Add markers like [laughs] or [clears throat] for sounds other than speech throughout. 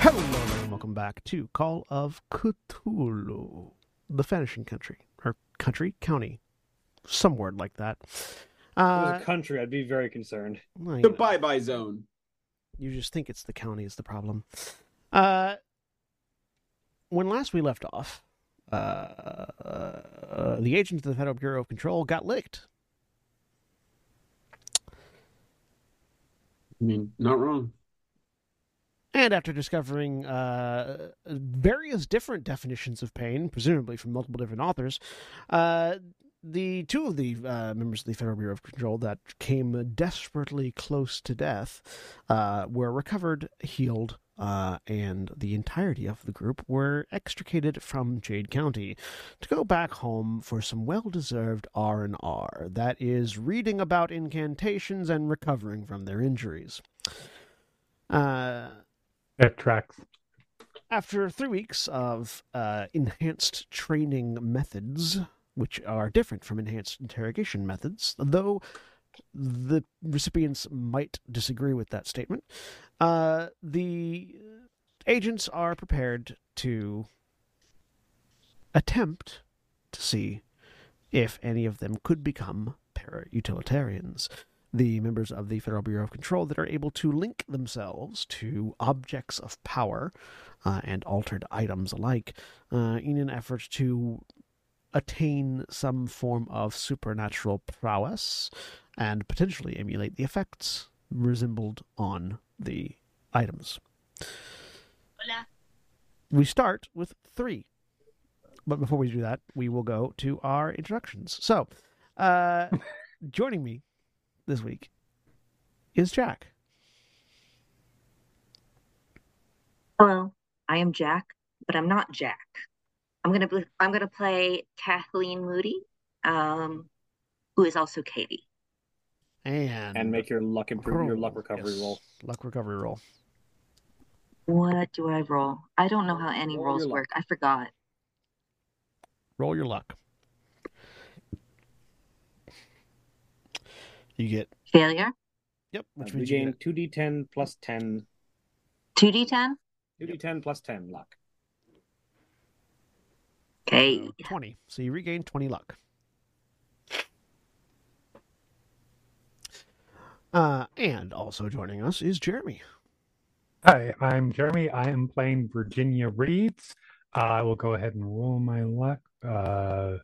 Hello, and welcome back to Call of Cthulhu, the Vanishing Country, or country, county, some word like that. Uh, was a country, I'd be very concerned. well, The know, bye bye zone. you just think it's the county is the problem. Uh, when last we left off, uh, uh, the agents of the Federal Bureau of Control got licked. I mean, not wrong. And after discovering uh, various different definitions of pain, presumably from multiple different authors, uh, the two of the uh, members of the Federal Bureau of Control that came desperately close to death uh, were recovered, healed, uh, and the entirety of the group were extricated from Jade County to go back home for some well-deserved R and R. That is, reading about incantations and recovering from their injuries. Uh, That tracks. after three weeks of uh, enhanced training methods, which are different from enhanced interrogation methods, though the recipients might disagree with that statement, uh, the agents are prepared to attempt to see if any of them could become para-utilitarians. The members of the Federal Bureau of Control that are able to link themselves to objects of power uh, and altered items alike uh, in an effort to attain some form of supernatural prowess and potentially emulate the effects resembled on the items. We start with three. But before we do that, we will go to our introductions. So, uh, [laughs] joining me this week is Jack. Hello, I am Jack, but I'm not Jack. I'm gonna bl- I'm gonna play Kathleen Moodie, um, who is also Katie. And, And make your luck improve your luck recovery Yes, roll. Luck recovery roll. What do I roll? I don't know how any Roll rolls work. I forgot. Roll your luck. You get Failure. yep, which Uh, we means you gain two d ten plus ten. Two D10. Two d ten plus ten luck. Okay. uh, twenty. So you regain twenty luck. Uh, and also joining us is Jeremy. Hi, I'm Jeremy. I am playing Virginia Reeds. Uh, I will go ahead and roll my luck. Uh,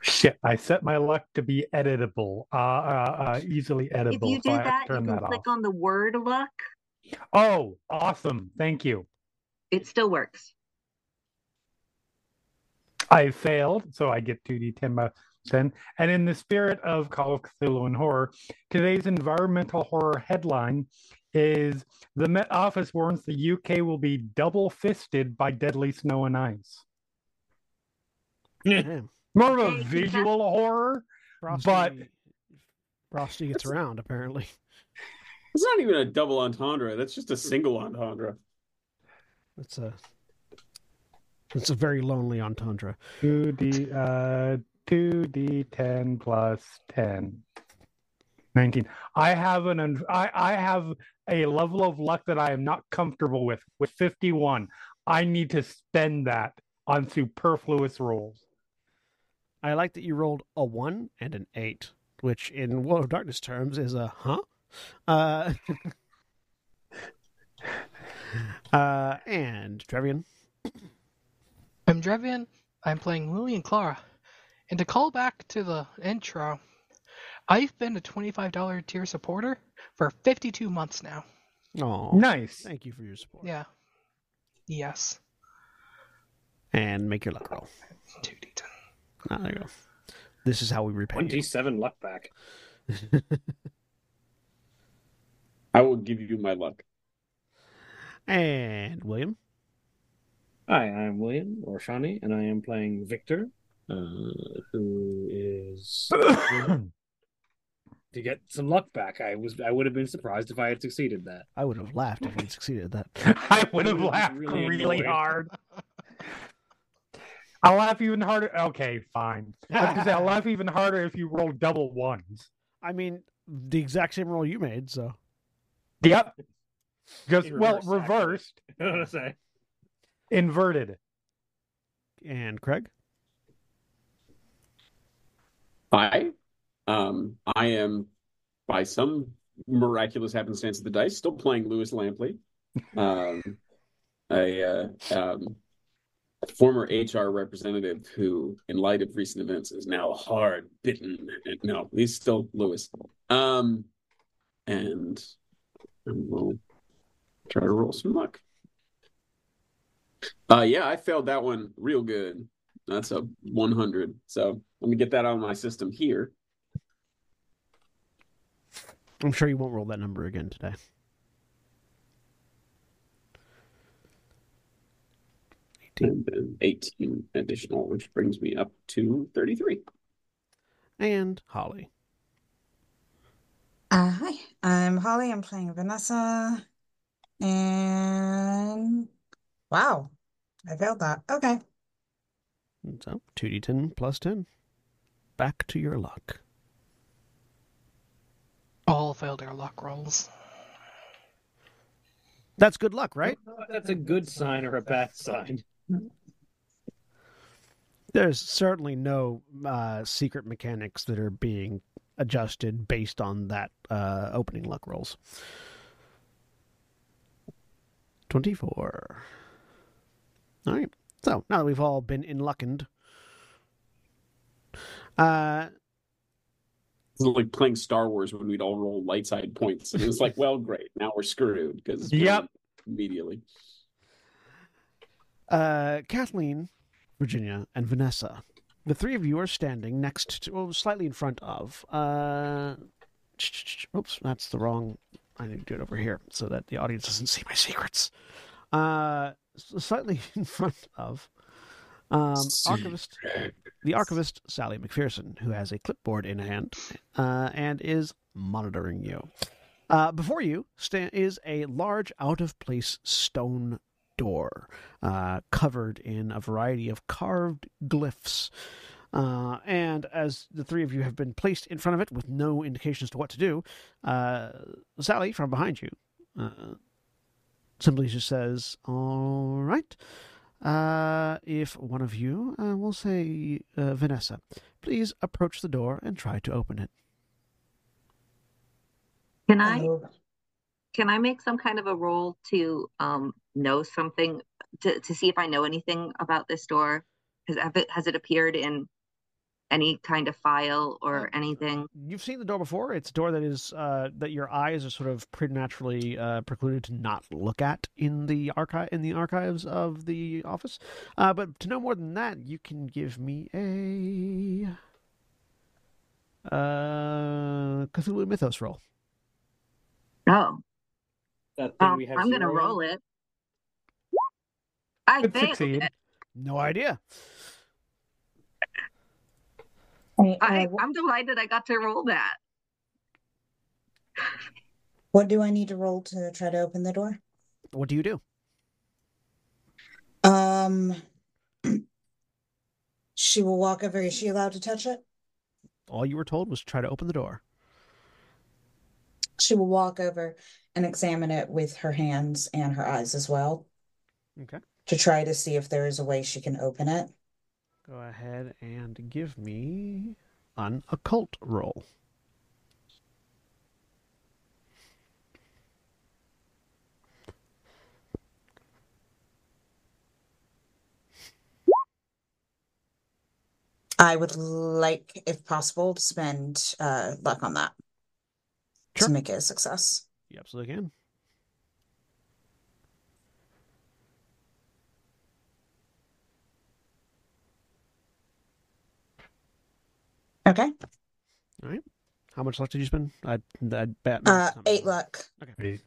shit, I set my luck to be editable, uh, uh, uh, easily editable. If you do I have to that, you turn can that click off. on the word luck. Oh, awesome! Thank you. It still works. I failed, so I get 2d10 by 10. And in the spirit of Call of Cthulhu and horror, today's environmental horror headline is The Met Office warns the UK will be double fisted by deadly snow and ice. More of a visual horror. Frosty, But- Frosty gets around apparently. It's not even a double entendre. That's just a single entendre. It's a it's a very lonely entendre. 2d uh 2d10 plus 10 19 i have an un- I, I have a level of luck that i am not comfortable with with 51 i need to spend that on superfluous rolls I like that you rolled a one and an eight, which in World of Darkness terms is a huh. Uh, [laughs] uh, and Drevian. I'm Drevian. I'm playing Lillian Clara. And to call back to the intro, I've been a $25 tier supporter for 52 months now. Oh, nice Thank you for your support. Yeah. Yes. And make your luck roll. 2d10. Ah, there you go. This is how we repay. you. 27 luck back. [laughs] I will give you my luck. And William. Hi, I'm William Orshani, and I am playing Victor, uh, who is [coughs] to get some luck back. I was I would have been surprised if I had succeeded that. I would have laughed if you'd succeeded at that. [laughs] I would have laughed really really, hard. [laughs] I'll laugh even harder. Okay, fine. I was say, I'll laugh even harder if you roll double ones. I mean, the exact same roll you made, so. Yep. Just In well, reversed, [laughs] I was gonna say. Inverted. And Craig? I, um, I am by some miraculous happenstance of the dice still playing Lewis Lampley, [laughs] um, a uh, um, former HR representative who, in light of recent events, is now hard bitten. No, he's still Lewis. Um, and we'll try to roll some luck. Uh, yeah, I failed that one real good. That's a 100. So let me get that out of my system here. I'm sure you won't roll that number again today. And then 18 additional, which brings me up to 33. And Holly. Uh, hi, I'm Holly. I'm playing Vanessa. And wow, I failed that. Okay. So 2d10 plus 10. Back to your luck. All failed their luck rolls. That's good luck, right? That's a good sign or a bad sign. There's certainly no uh, secret mechanics that are being adjusted based on that uh, opening luck rolls. 24. All right. So now that we've all been enluckened, uh, It's like playing Star Wars when we'd all roll light side points. And it was like, [laughs] well, great. Now we're screwed because Yep. immediately. uh, Kathleen, Virginia, and Vanessa. The three of you are standing next to, well, slightly in front of. Uh, oops, that's the wrong. I need to do it over here so that the audience doesn't see my secrets. Uh, slightly [laughs] in front of um, archivist, the archivist Sally McPherson, who has a clipboard in hand uh, and is monitoring you. Uh, before you sta- is a large, out of place stone door uh, covered in a variety of carved glyphs. Uh, and as the three of you have been placed in front of it with no indication as to what to do, uh, Sally from behind you uh, simply just says, All right. Uh, if one of you, uh, we'll say uh, Vanessa, please approach the door and try to open it. Can I can I make some kind of a roll to um know something to to see if I know anything about this door? Has have it has it appeared in any kind of file or anything? You've seen the door before. It's a door that is uh, that your eyes are sort of preternaturally uh, precluded to not look at in the archive in the archives of the office. Uh, but to know more than that, you can give me a uh, Cthulhu Mythos roll. Oh, That thing well, we have I'm gonna roll it. I Could failed succeed. it. No idea. I- I, uh, I'm delighted I got to roll that. what do I need to roll to try to open the door? What do you do? Um, [clears throat] she will walk over. Is she allowed to touch it? All you were told was try to open the door. She will walk over and examine it with her hands and her eyes as well Okay. to try to see if there is a way she can open it. Go ahead and give me an occult roll. I would like, if possible, to spend uh, luck on that Sure. to make it a success. You absolutely can. Okay. All right. How much luck did you spend? I, I bet. Uh, eight luck. Okay.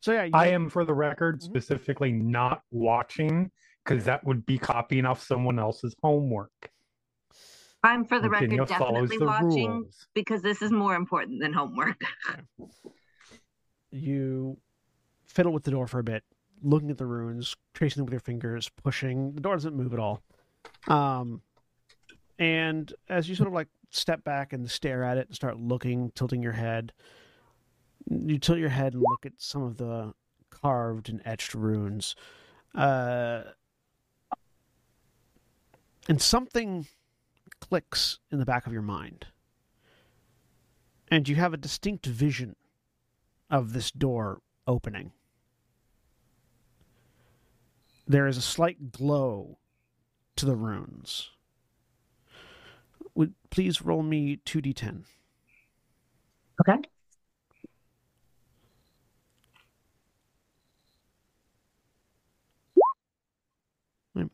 So yeah, I am, for the record, Mhm. specifically not watching because that would be copying off someone else's homework. I'm for the Virginia record definitely watching rules. because this is more important than homework. [laughs] you fiddle with the door for a bit, looking at the runes, tracing them with your fingers, pushing. The door doesn't move at all. Um, and as you sort of like step back and stare at it and start looking, tilting your head, you tilt your head and look at some of the carved and etched runes. Uh, and something clicks in the back of your mind. And you have a distinct vision of this door opening. There is a slight glow to the runes. Would please roll me 2d10. Okay. Hmm.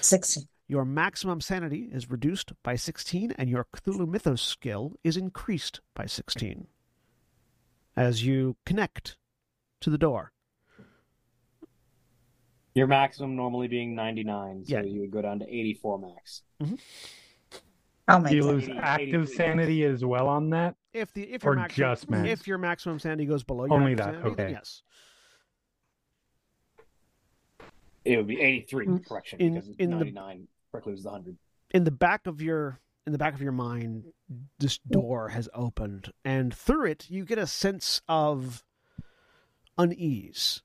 Sixteen. Your maximum sanity is reduced by 16, and your Cthulhu Mythos skill is increased by 16 as you connect to the door. Your maximum normally being 99, so Yeah. you would go down to 84 max. Mm-hmm. I'll make You lose 80, active 83. sanity as well on that. If the if your Or maximum, just max? if your maximum sanity goes below your Only that, sanity, then okay. yes. It would be 83, Mm, correction, in- because in the- 99 precludes the 100. in the back of your in the back of your mind this door has opened and through it you get a sense of unease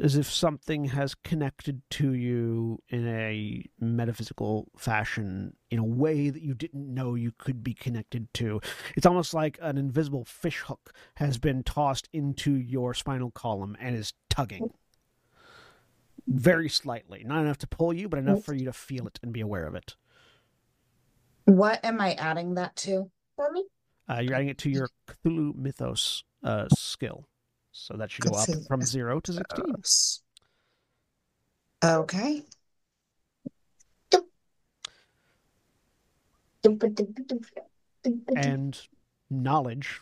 as if something has connected to you in a metaphysical fashion in a way that you didn't know you could be connected to it's almost like an invisible fish hook has been tossed into your spinal column and is tugging very slightly not enough to pull you but enough for you to feel it and be aware of it What am I adding that to? For me? Uh, you're adding it to your Cthulhu Mythos uh, skill. So that should go up from 0 to 16. Okay. And knowledge,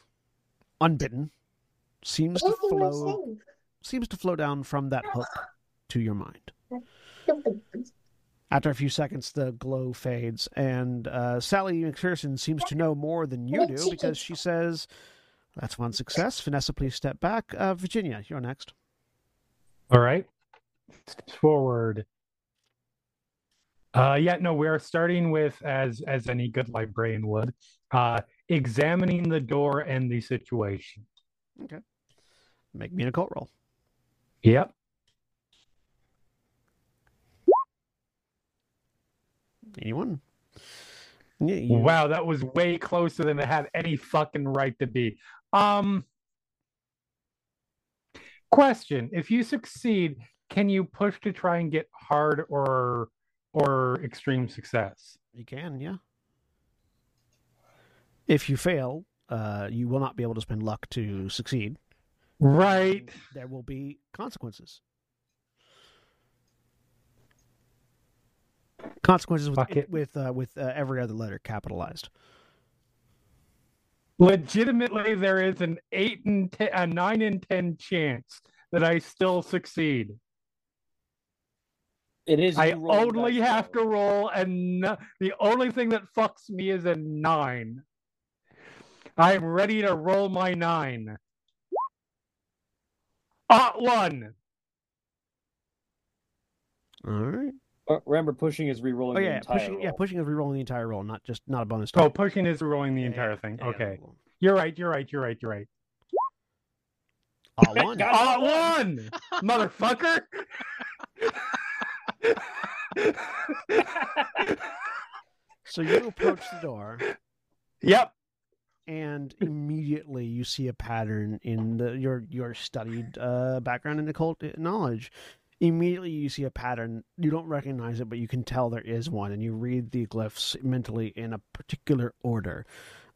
unbidden, seems to flow seems to flow down from that hook to your mind. After a few seconds, the glow fades, and uh, Sally McPherson seems to know more than you do because she says, "That's one success." Vanessa, please step back. Uh, Virginia, you're next. All right. Steps forward. Uh yeah, no, we're starting with as as any good librarian would, uh examining the door and the situation. Okay. Make me an occult roll. Yep. Anyone? Yeah, you- Wow, that was way closer than it had any fucking right to be. Um Question, if you succeed, can you push to try and get hard or or extreme success? You can, yeah. If you fail, uh, you will not be able to spend luck to succeed. Right. and There will be consequences. Consequences with Fuck it. with uh, with uh, every other letter capitalized. Legitimately, there is an eight and ten, a nine and ten chance that I still succeed. It is. I only have though. to roll, and the only thing that fucks me is a nine. I'm ready to roll my nine. Ah, one. All right. Uh, Remember, pushing is re-rolling Oh the yeah, entire pushing. Yeah, roll. pushing is rerolling the entire roll, not just not a bonus. Oh, pushing is rolling the Yeah, entire yeah, thing. yeah, yeah, okay, roll. you're right. You're right. You're right. You're right. Ah, one. [laughs] Got Ah, one, motherfucker. [laughs] So you approach the door. yep. and immediately you see a pattern in the, your your studied uh, background in occult knowledge. Immediately you see a pattern. You don't recognize it, but you can tell there is one, and you read the glyphs mentally in a particular order.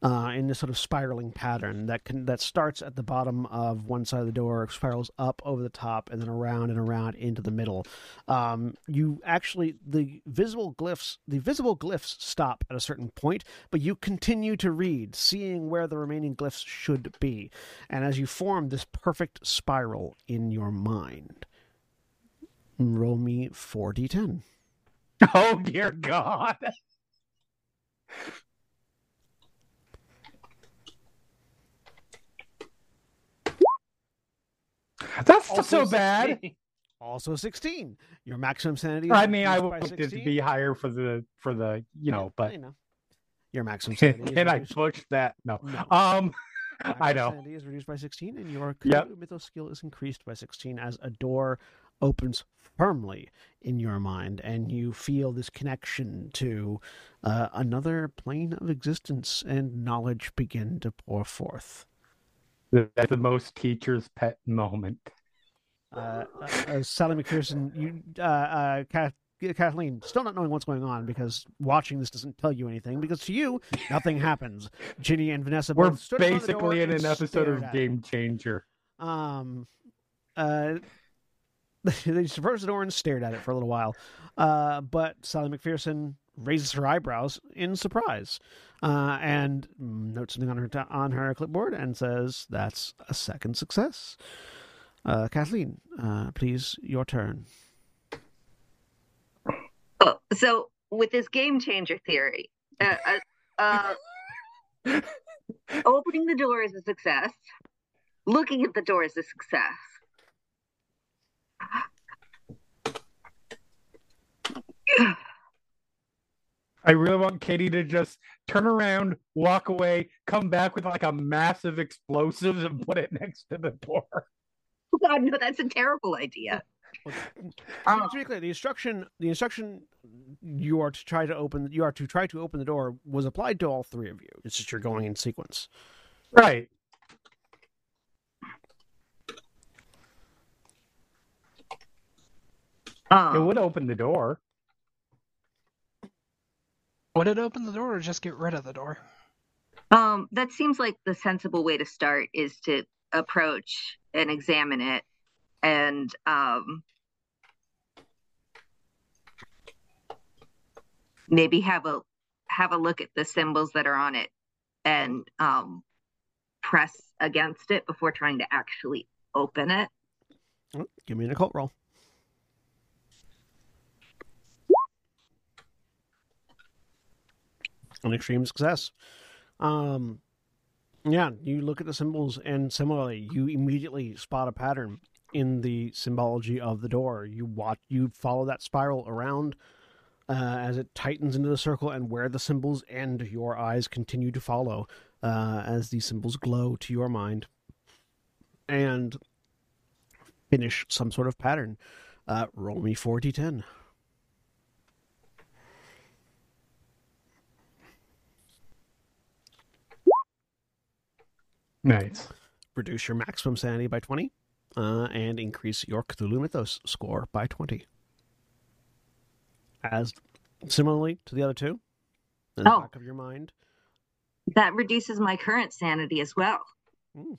uh, in this sort of spiraling pattern that can that starts at the bottom of one side of the door, spirals up over the top, and then around and around into the middle. Um, you actually the visible glyphs the visible glyphs stop at a certain point, but you continue to read, seeing where the remaining glyphs should be, and as you form this perfect spiral in your mind. Roll me four [laughs] d10. Oh dear God. That's not so bad. Also 16. Your maximum sanity. Is I mean, I would it to be higher for the for the you know, but I know. Your maximum [laughs] sanity. can I reduced- push that? No. No. Um, [laughs] I know. Sanity is reduced by 16, and your Yep. Mythos skill is increased by 16 as a door opens firmly in your mind, and you feel this connection to uh, another plane of existence, and knowledge begin to pour forth. That's the most teacher's pet moment. Uh, uh, uh, Sally McPherson, you, uh, uh, Kath- Kathleen, still not knowing what's going on because watching this doesn't tell you anything. Because to you, nothing happens. Ginny and Vanessa We're both stood in front of the door basically in an episode of. Game Changer. Um, uh, they just approached [laughs] the door and stared at it for a little while. Uh, but Sally McPherson raises her eyebrows in surprise, uh, and notes something on her ta- on her clipboard and says, "That's a second success." Uh, Kathleen, uh, please, your turn. Oh, so with this game changer theory, uh, uh, [laughs] opening the door is a success. Looking at the door is a success. I really want Katie to just turn around, walk away, come back with like a massive explosive and put it next to the door. Oh [laughs] God, no, that's a terrible idea. To be clear, the instruction the instruction you are to try to open you are to try to open the door was applied to all three of you. It's just you're going in sequence. Right. It Um, would open the door. Would it open the door or just get rid of the door? um, that seems like the sensible way to start is to approach and examine it, and um, maybe have a have a look at the symbols that are on it, and um, press against it before trying to actually open it. Oh, Give me an occult roll. An extreme success. Um, yeah, you look at the symbols, and similarly, you immediately spot a pattern in the symbology of the door. You watch, you follow that spiral around uh, as it tightens into the circle, and where the symbols end, your eyes continue to follow uh, as these symbols glow to your mind, and finish some sort of pattern. Uh, roll me 4d10. Nice. Reduce your maximum sanity by 20 uh, and increase your Cthulhu Mythos score by 20. As similarly to the other two, in the Oh. back of your mind, That reduces my current sanity as well. in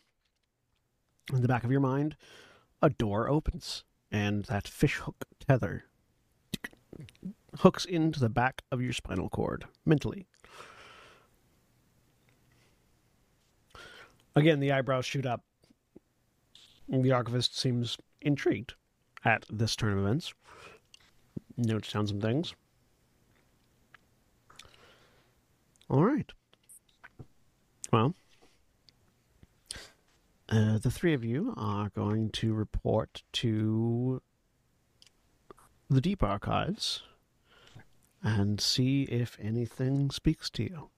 the back of your mind, a door opens and that fishhook tether hooks into the back of your spinal cord mentally. Again, the eyebrows shoot up. The archivist seems intrigued at this turn of events. Notes down some things. All right. Well, uh, the three of you are going to report to the Deep Archives and see if anything speaks to you.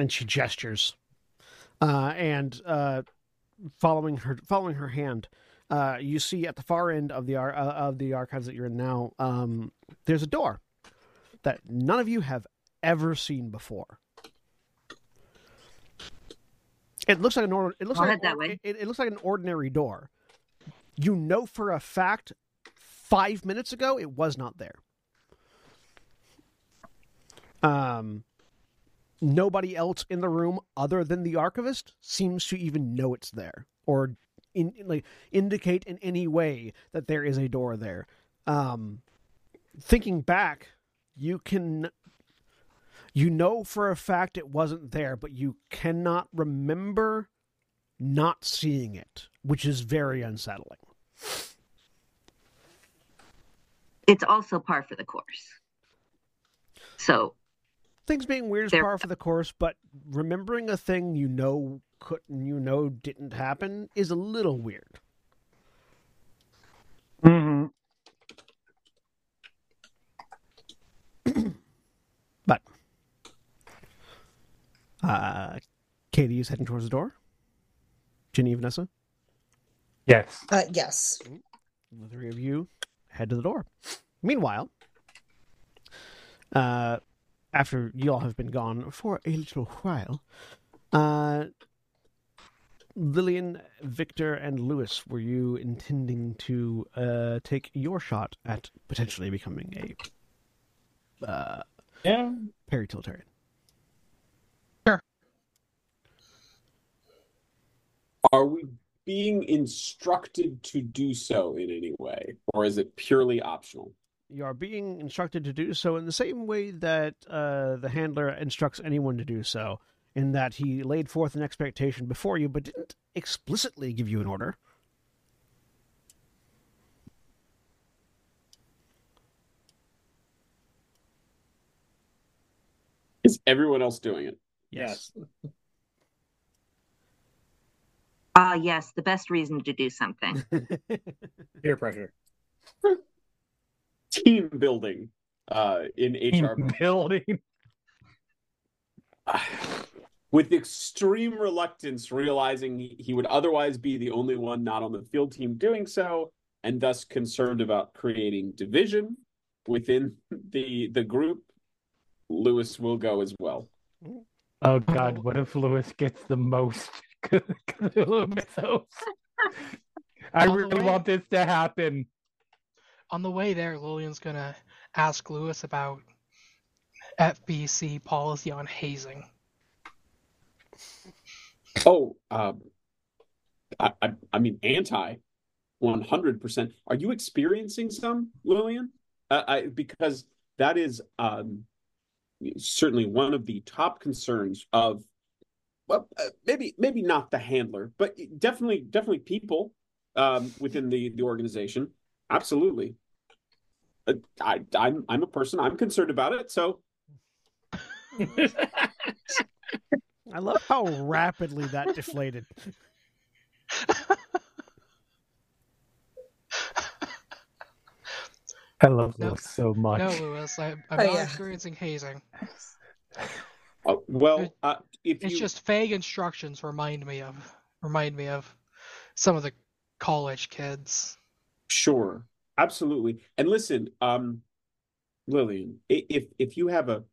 And she gestures, uh, and uh, following her following her hand, uh, you see at the far end of the ar- uh, of the archives that you're in now, um, there's a door that none of you have ever seen before. It looks like an or- it looks I'll like an- way. It, it looks like an ordinary door. You know for a fact, five minutes ago it was not there. Um, nobody else in the room other than the archivist seems to even know it's there or in like indicate in any way that there is a door there. Um, thinking back, you can you know for a fact it wasn't there, but you cannot remember not seeing it, which is very unsettling. It's also par for the course. So Things being weird is There- par for the course, but remembering a thing you know couldn't, you know didn't happen is a little weird. hmm [clears throat] But uh, Katie is heading towards the door. Ginny, Vanessa, Yes. Uh, yes. the three of you head to the door. Meanwhile, uh, after you all have been gone for a little while, uh, Lillian, Victor, and Lewis, were you intending to uh, take your shot at potentially becoming a uh, Yeah. para-utilitarian? Are we being instructed to do so in any way, or is it purely optional? You are being instructed to do so in the same way that uh, the handler instructs anyone to do so, in that he laid forth an expectation before you, but didn't explicitly give you an order. Is everyone else doing it? Yes. ah yes, the best reason to do something. [laughs] Peer pressure. [laughs] Team building uh, in HR [laughs] building. [sighs] with extreme reluctance, realizing he would otherwise be the only one not on the field team doing so, and thus concerned about creating division within [laughs] the the group. Lewis will go as well. Oh God, what if Lewis gets the most [laughs] Cthulhu mythos? I really want this to happen. On the way there, Lillian's gonna ask Lewis about FBC policy on hazing. Oh, um, I, I, I mean, anti, one hundred percent. Are you experiencing some, Lillian? Uh, I because that is um, certainly one of the top concerns of, well, uh, maybe maybe not the handler, but definitely definitely people um, within the the organization. Absolutely. Uh, I I'm I'm a person. I'm concerned about it. So [laughs] I love how rapidly that deflated. I love No. Lewis so much. No, Lewis, I, I'm Oh, not yeah. experiencing hazing. uh, well, uh, if It's you just vague instructions remind me of remind me of some of the college kids. Sure, absolutely. And listen, um, Lillian, i- if if you have a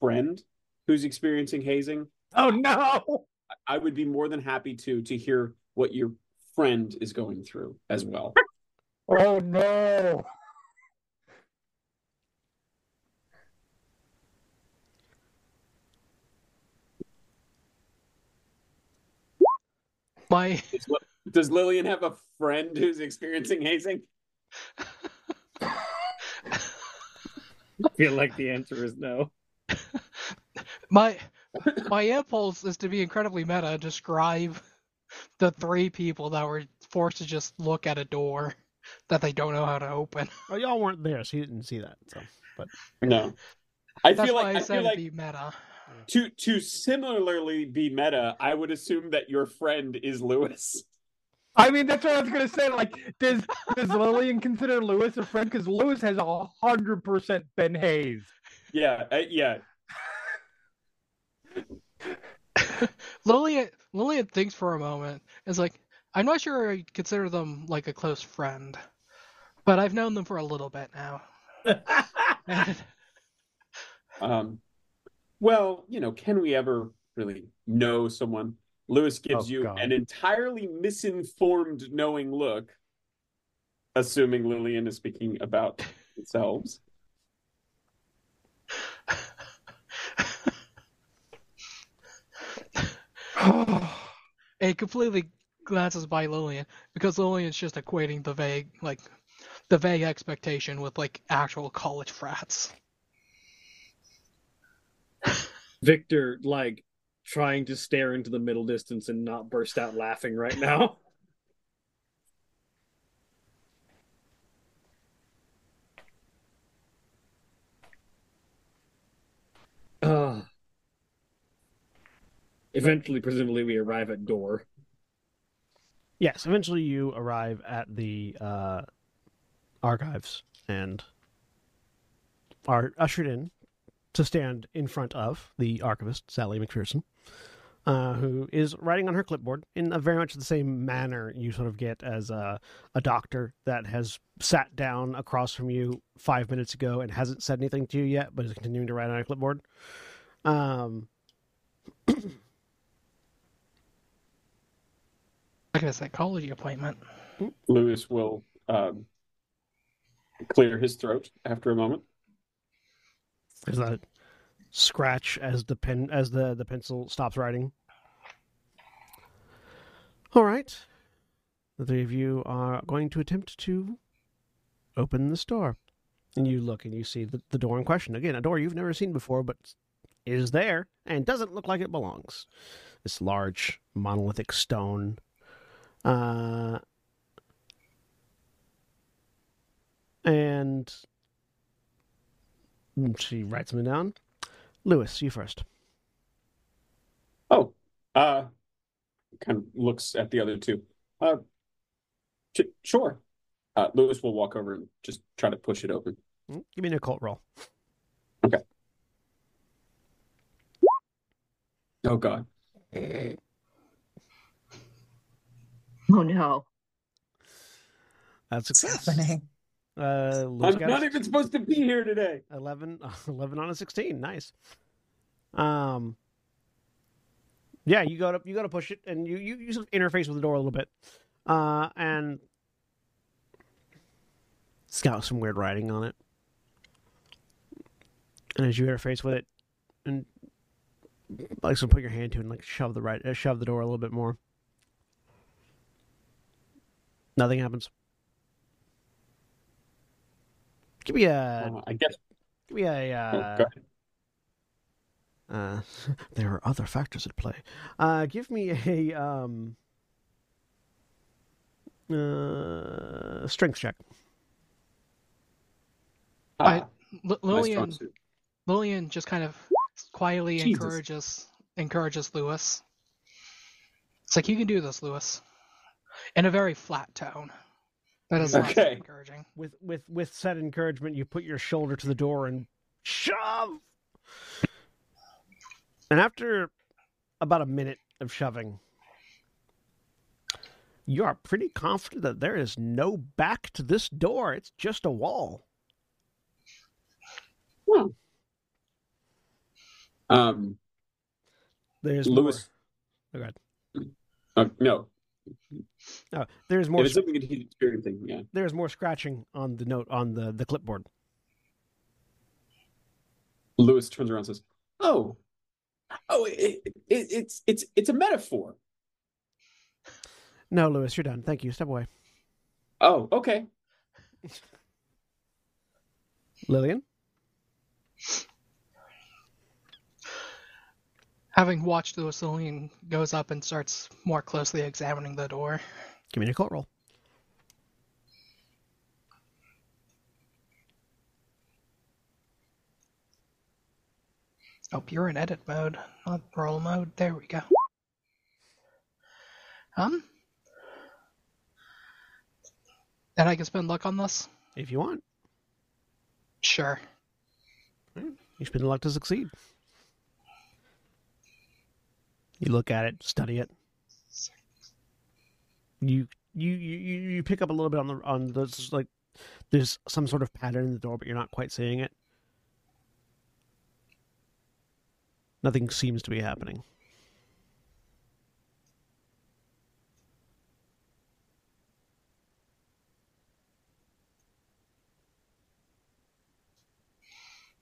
friend who's experiencing hazing, Oh no! I would be more than happy to to hear what your friend is going through as well. [laughs] Oh no! My Does, Li- does Lillian have a friend who's experiencing hazing? I feel like the answer is no. my my impulse is to be incredibly meta and describe the three people that were forced to just look at a door that they don't know how to open. Oh, y'all weren't there, so you didn't see that. So, but No. I That's feel why like I I said feel like be meta. to to similarly be meta, I would assume that your friend is Lewis. I mean, that's what I was gonna say. Like, does does Lillian consider Lewis a friend? Because Lewis has a hundred percent been hazed. Yeah, uh, yeah. [laughs] Lillian Lillian thinks for a moment. Is like, I'm not sure I consider them like a close friend, but I've known them for a little bit now. And [laughs] Um, well, you know, can we ever really know someone? Lewis gives oh, you God. an entirely misinformed, knowing look, assuming Lillian is speaking about themselves. [sighs] it completely glances by Lillian because Lillian's just equating the vague, like, the vague expectation with like actual college frats. Victor, like, trying to stare into the middle distance and not burst out laughing right now. [laughs] Uh, eventually, presumably, we arrive at door. Yes, eventually you arrive at the uh, archives and are ushered in to stand in front of the archivist, Sally McPherson, uh, who is writing on her clipboard in a very much the same manner you sort of get as a, a doctor that has sat down across from you five minutes ago and hasn't said anything to you yet, but is continuing to write on a clipboard. Um, Like a psychology appointment. Lewis will um, clear his throat after a moment. Is a scratch as the pen as the, the pencil stops writing. All right. The three of you are going to attempt to open this door. And you look and you see the, the door in question. Again, a door you've never seen before, but is there and doesn't look like it belongs. This large monolithic stone. Uh, and she writes something down. Lewis, you first. Oh, uh, kind of looks at the other two. Uh, ch- sure. Uh, Lewis will walk over and just try to push it open. Mm, Give me an occult roll. Okay. Oh God. Oh no. That's What's success. happening? Uh, Lewis I'm not even supposed to be here today. 11, [laughs] 11 on a 16. Nice. Um, yeah, you gotta you gotta push it, and you you, you sort of interface with the door a little bit, uh, and it's got some weird writing on it. And as you interface with it, and like so, put your hand to it and like shove the right uh, shove the door a little bit more. Nothing happens. Give me a Uh, I guess. give me a oh, uh, go ahead. uh, [laughs] there are other factors at play. Uh, give me a um, uh, strength check. Ah, L- Lillian suit. Lillian just kind of quietly Jesus. encourages encourages Lewis. It's like you can do this, Lewis, in a very flat tone. That is Okay. encouraging. With with with said encouragement, you put your shoulder to the door and shove. And after about a minute of shoving, you are pretty confident that there is no back to this door. It's just a wall. Um, There's Lewis. more. Oh, God. Uh, no, Oh, there's it more. was something that he's experiencing. Yeah. There's more scratching on the note on the the clipboard. Lewis turns around and says, "Oh, oh, it, it, it's it's it's a metaphor." No, Lewis, you're done. Thank you. Step away. Oh, okay. [laughs] Lillian. Having watched Lewis, Lillian goes up and starts more closely examining the door. Give me an occult roll. Oh, you're in edit mode, not roll mode. There we go. Um, and I can spend luck on this. If you want. Sure. You spend luck to succeed. You look at it, study it. You you you you pick up a little bit on the on the like there's some sort of pattern in the door, but you're not quite seeing it. Nothing seems to be happening.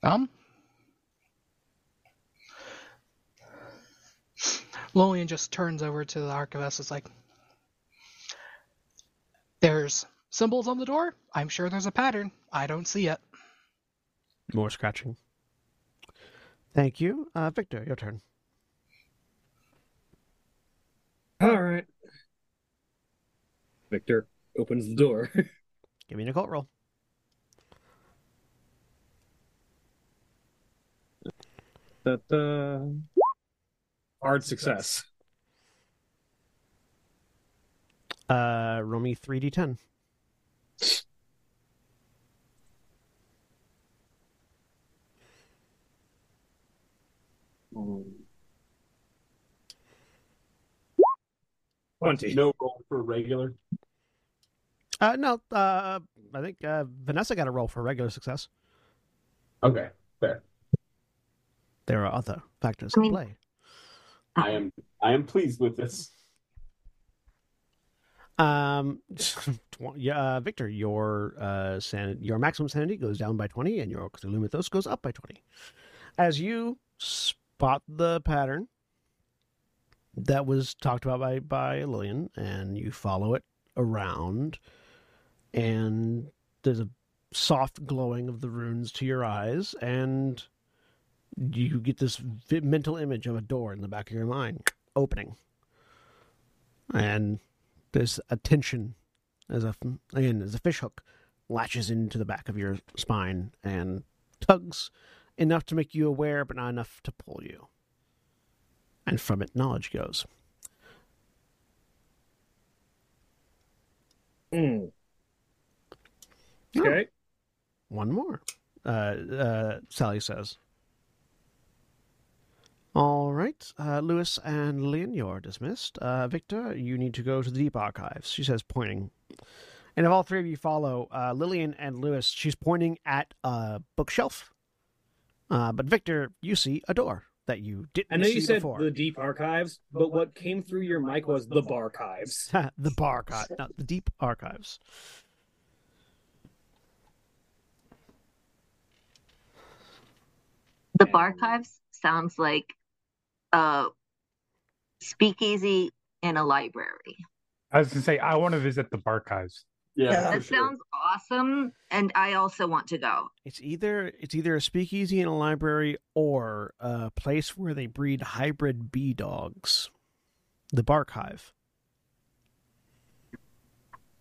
Um. Lillian just turns over to the archivist. It's like, there's symbols on the door. I'm sure there's a pattern. I don't see it. More scratching. Thank you. Uh, Victor, your turn. All right. Victor opens the door. [laughs] Give me an occult roll. Da-da. Hard success. Uh, roll me 3d10. Twenty. No roll for regular. Uh, no, uh, I think uh, Vanessa got a roll for regular success. Okay, fair. There are other factors I at play. I am I am pleased with this. Um, [laughs] yeah, uh, Victor, your uh, san- your maximum sanity goes down by twenty, and your Cthulhu Mythos goes up by twenty. As you spot the pattern that was talked about by by Lillian, and you follow it around, and there's a soft glowing of the runes to your eyes, and you get this mental image of a door in the back of your mind opening, and this attention as a again as a fishhook latches into the back of your spine and tugs enough to make you aware but not enough to pull you. And from it knowledge goes. Hmm. Okay. one more. Uh, uh, sally says all right uh, lewis and lynn you're dismissed uh, victor you need to go to the deep archives she says pointing and if all three of you follow uh, lillian and lewis she's pointing at a bookshelf uh, but victor you see a door that you didn't see before. I know see you said before the deep archives, but what came through your mic was the barchives. [laughs] the bar archive, not the deep archives. The Barchives sounds like a speakeasy in a library. I was gonna say I want to visit the archives. Yeah, Yeah. That sure. sounds awesome, and I also want to go. It's either it's either a speakeasy in a library or a place where they breed hybrid bee dogs. The bark hive.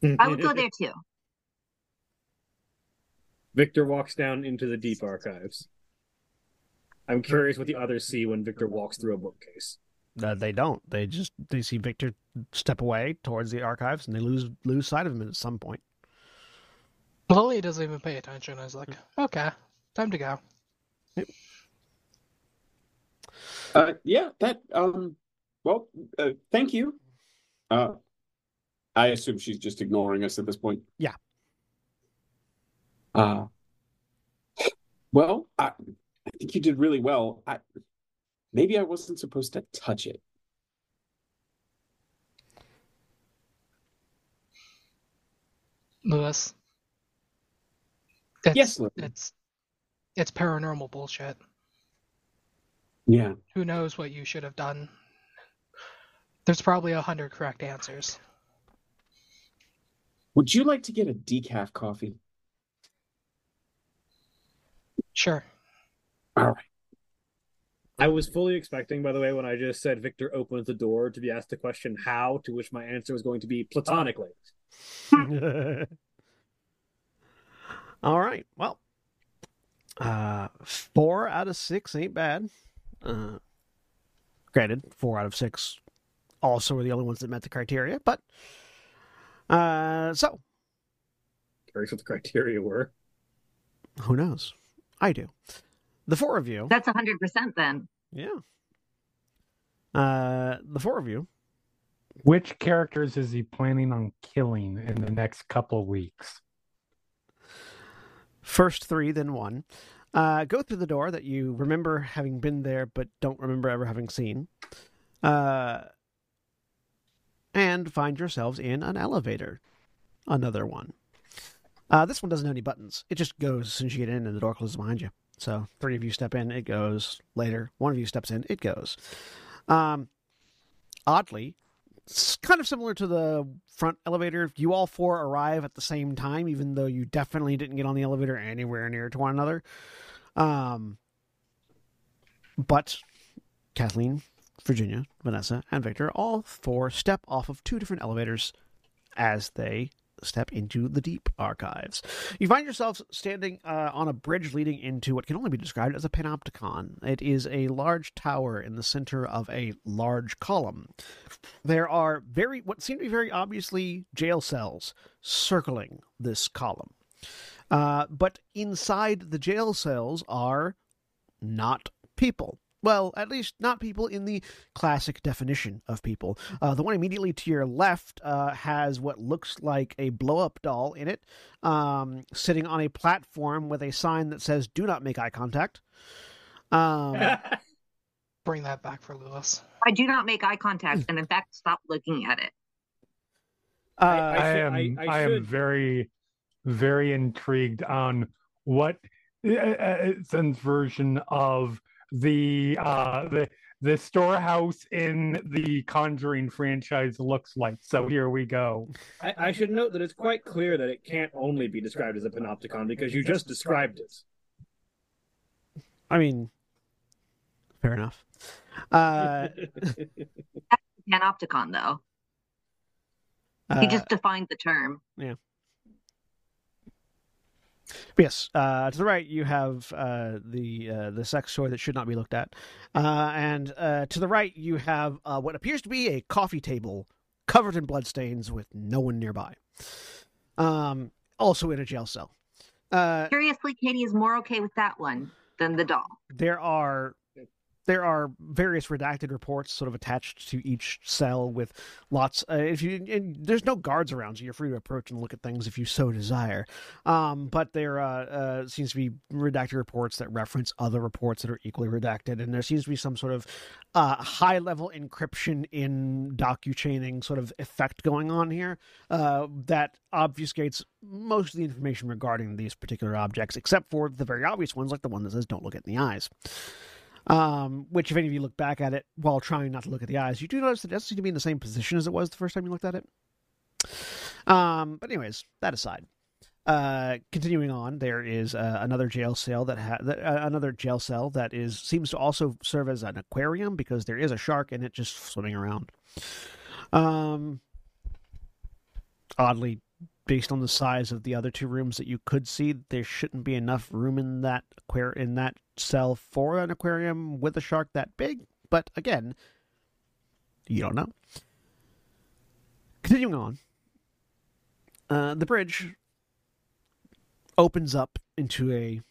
Mm, I would go there too. Victor walks down into the deep archives. I'm curious what the others see when Victor walks through a bookcase. Uh, they don't. They just they see Victor step away towards the archives and they lose lose sight of him at some point. Lily doesn't even pay attention. I was like, okay, time to go. Uh, yeah, that. Um, well, uh, thank you. Uh, I assume she's just ignoring us at this point. Yeah. Uh, well, I, I think you did really well. I maybe I wasn't supposed to touch it. Lewis. It's, Yes, Lily. it's it's paranormal bullshit. Yeah. Who knows what you should have done? There's probably a hundred correct answers. Would you like to get a decaf coffee? Sure. All right. I was fully expecting, by the way, when I just said Victor opens the door to be asked the question how, to which my answer was going to be platonically. [laughs] All right. Well, uh, four out of six ain't bad. Uh, granted, four out of six also were the only ones that met the criteria, but uh, so Curious what the criteria were. who knows? I do. The four of you, That's a hundred percent then. yeah. Uh, the four of you Which characters is he planning on killing in the next couple weeks? first three, then one. Uh, go through the door that you remember having been there, but don't remember ever having seen. Uh, and find yourselves in an elevator. Another one. Uh, this one doesn't have any buttons. It just goes as soon as you get in and the door closes behind you. So three of you step in, it goes. Later, one of you steps in, it goes. Um, oddly, it's kind of similar to the front elevator. You all four arrive at the same time, even though you definitely didn't get on the elevator anywhere near to one another. Um, but Kathleen, Virginia, Vanessa, and Victor all four step off of two different elevators as they step into the deep archives. You find yourselves standing uh, on a bridge leading into what can only be described as a panopticon. It is a large tower in the center of a large column. There are very what seem to be very obviously jail cells circling this column. Uh, but inside the jail cells are not people. Well, at least not people in the classic definition of people. Uh, the one immediately to your left uh, has what looks like a blow up doll in it, um, sitting on a platform with a sign that says, Do not make eye contact. Um, [laughs] Bring that back for Lewis. I do not make eye contact, and in fact, stop looking at it. uh, I I, should- am I- I, I am very very intrigued on what uh, uh, version of the uh the the storehouse in the Conjuring franchise looks like. So here we go. I, I should note that it's quite clear that it can't only be described as a panopticon because you just described it. I mean, fair enough. Uh, [laughs] Panopticon, though. uh, He just defined the term. Yes, uh, to the right you have uh, the uh, the sex toy that should not be looked at, uh, and uh, to the right you have uh, what appears to be a coffee table covered in bloodstains with no one nearby. Um, also in a jail cell. Uh, Curiously, Katie is more okay with that one than the doll. there are there are various redacted reports sort of attached to each cell with lots uh, if you there's no guards around so you're free to approach and look at things if you so desire. Um, but there uh, uh, seems to be redacted reports that reference other reports that are equally redacted and there seems to be some sort of uh, high level encryption in docu-chaining sort of effect going on here uh, that obfuscates most of the information regarding these particular objects except for the very obvious ones like the one that says don't look it in the eyes um, which, if any of you look back at it while trying not to look at the eyes, you do notice that it doesn't seem to be in the same position as it was the first time you looked at it. Um, but anyways, that aside, uh, continuing on, there is uh, another jail cell that ha- that, uh, another jail cell that is seems to also serve as an aquarium because there is a shark in it just swimming around. Um, oddly, based on the size of the other two rooms that you could see, there shouldn't be enough room in that aquar- in that cell for an aquarium with a shark that big. But again, you don't know. Continuing on, uh, the bridge opens up into a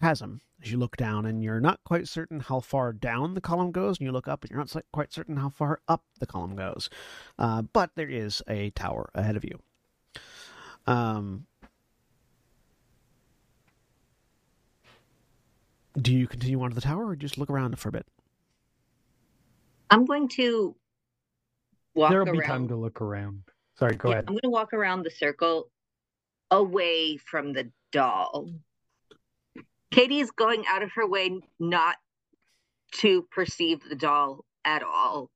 chasm as you look down, and you're not quite certain how far down the column goes, and you look up, and you're not quite certain how far up the column goes. Uh, but there is a tower ahead of you. Um, do you continue on to the tower, or just look around for a bit? I'm going to walk There'll around. be time to look around. Sorry, go Yeah, ahead. I'm going to walk around the circle away from the doll. Katie is going out of her way not to perceive the doll at all.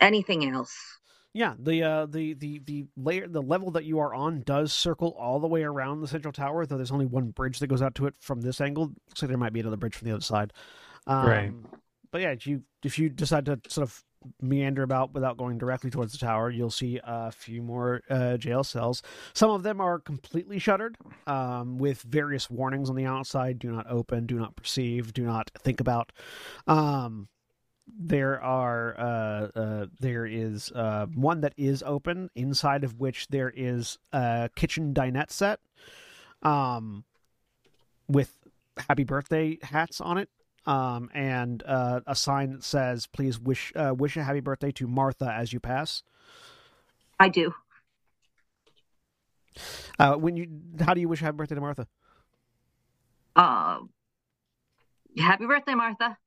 Anything else? Yeah, the uh, the the the layer, the level that you are on does circle all the way around the central tower. Though there's only one bridge that goes out to it from this angle. Looks like there might be another bridge from the other side. Um, Right. But yeah, if you if you decide to sort of meander about without going directly towards the tower, you'll see a few more uh, jail cells. Some of them are completely shuttered, um, with various warnings on the outside: "Do not open," "Do not perceive," "Do not think about." Um, there are uh, uh, there is uh, one that is open inside of which there is a kitchen dinette set um, with happy birthday hats on it um, and uh, a sign that says please wish uh, wish a happy birthday to Martha as you pass I do. uh, when you how do you wish happy birthday to Martha Uh, happy birthday, Martha.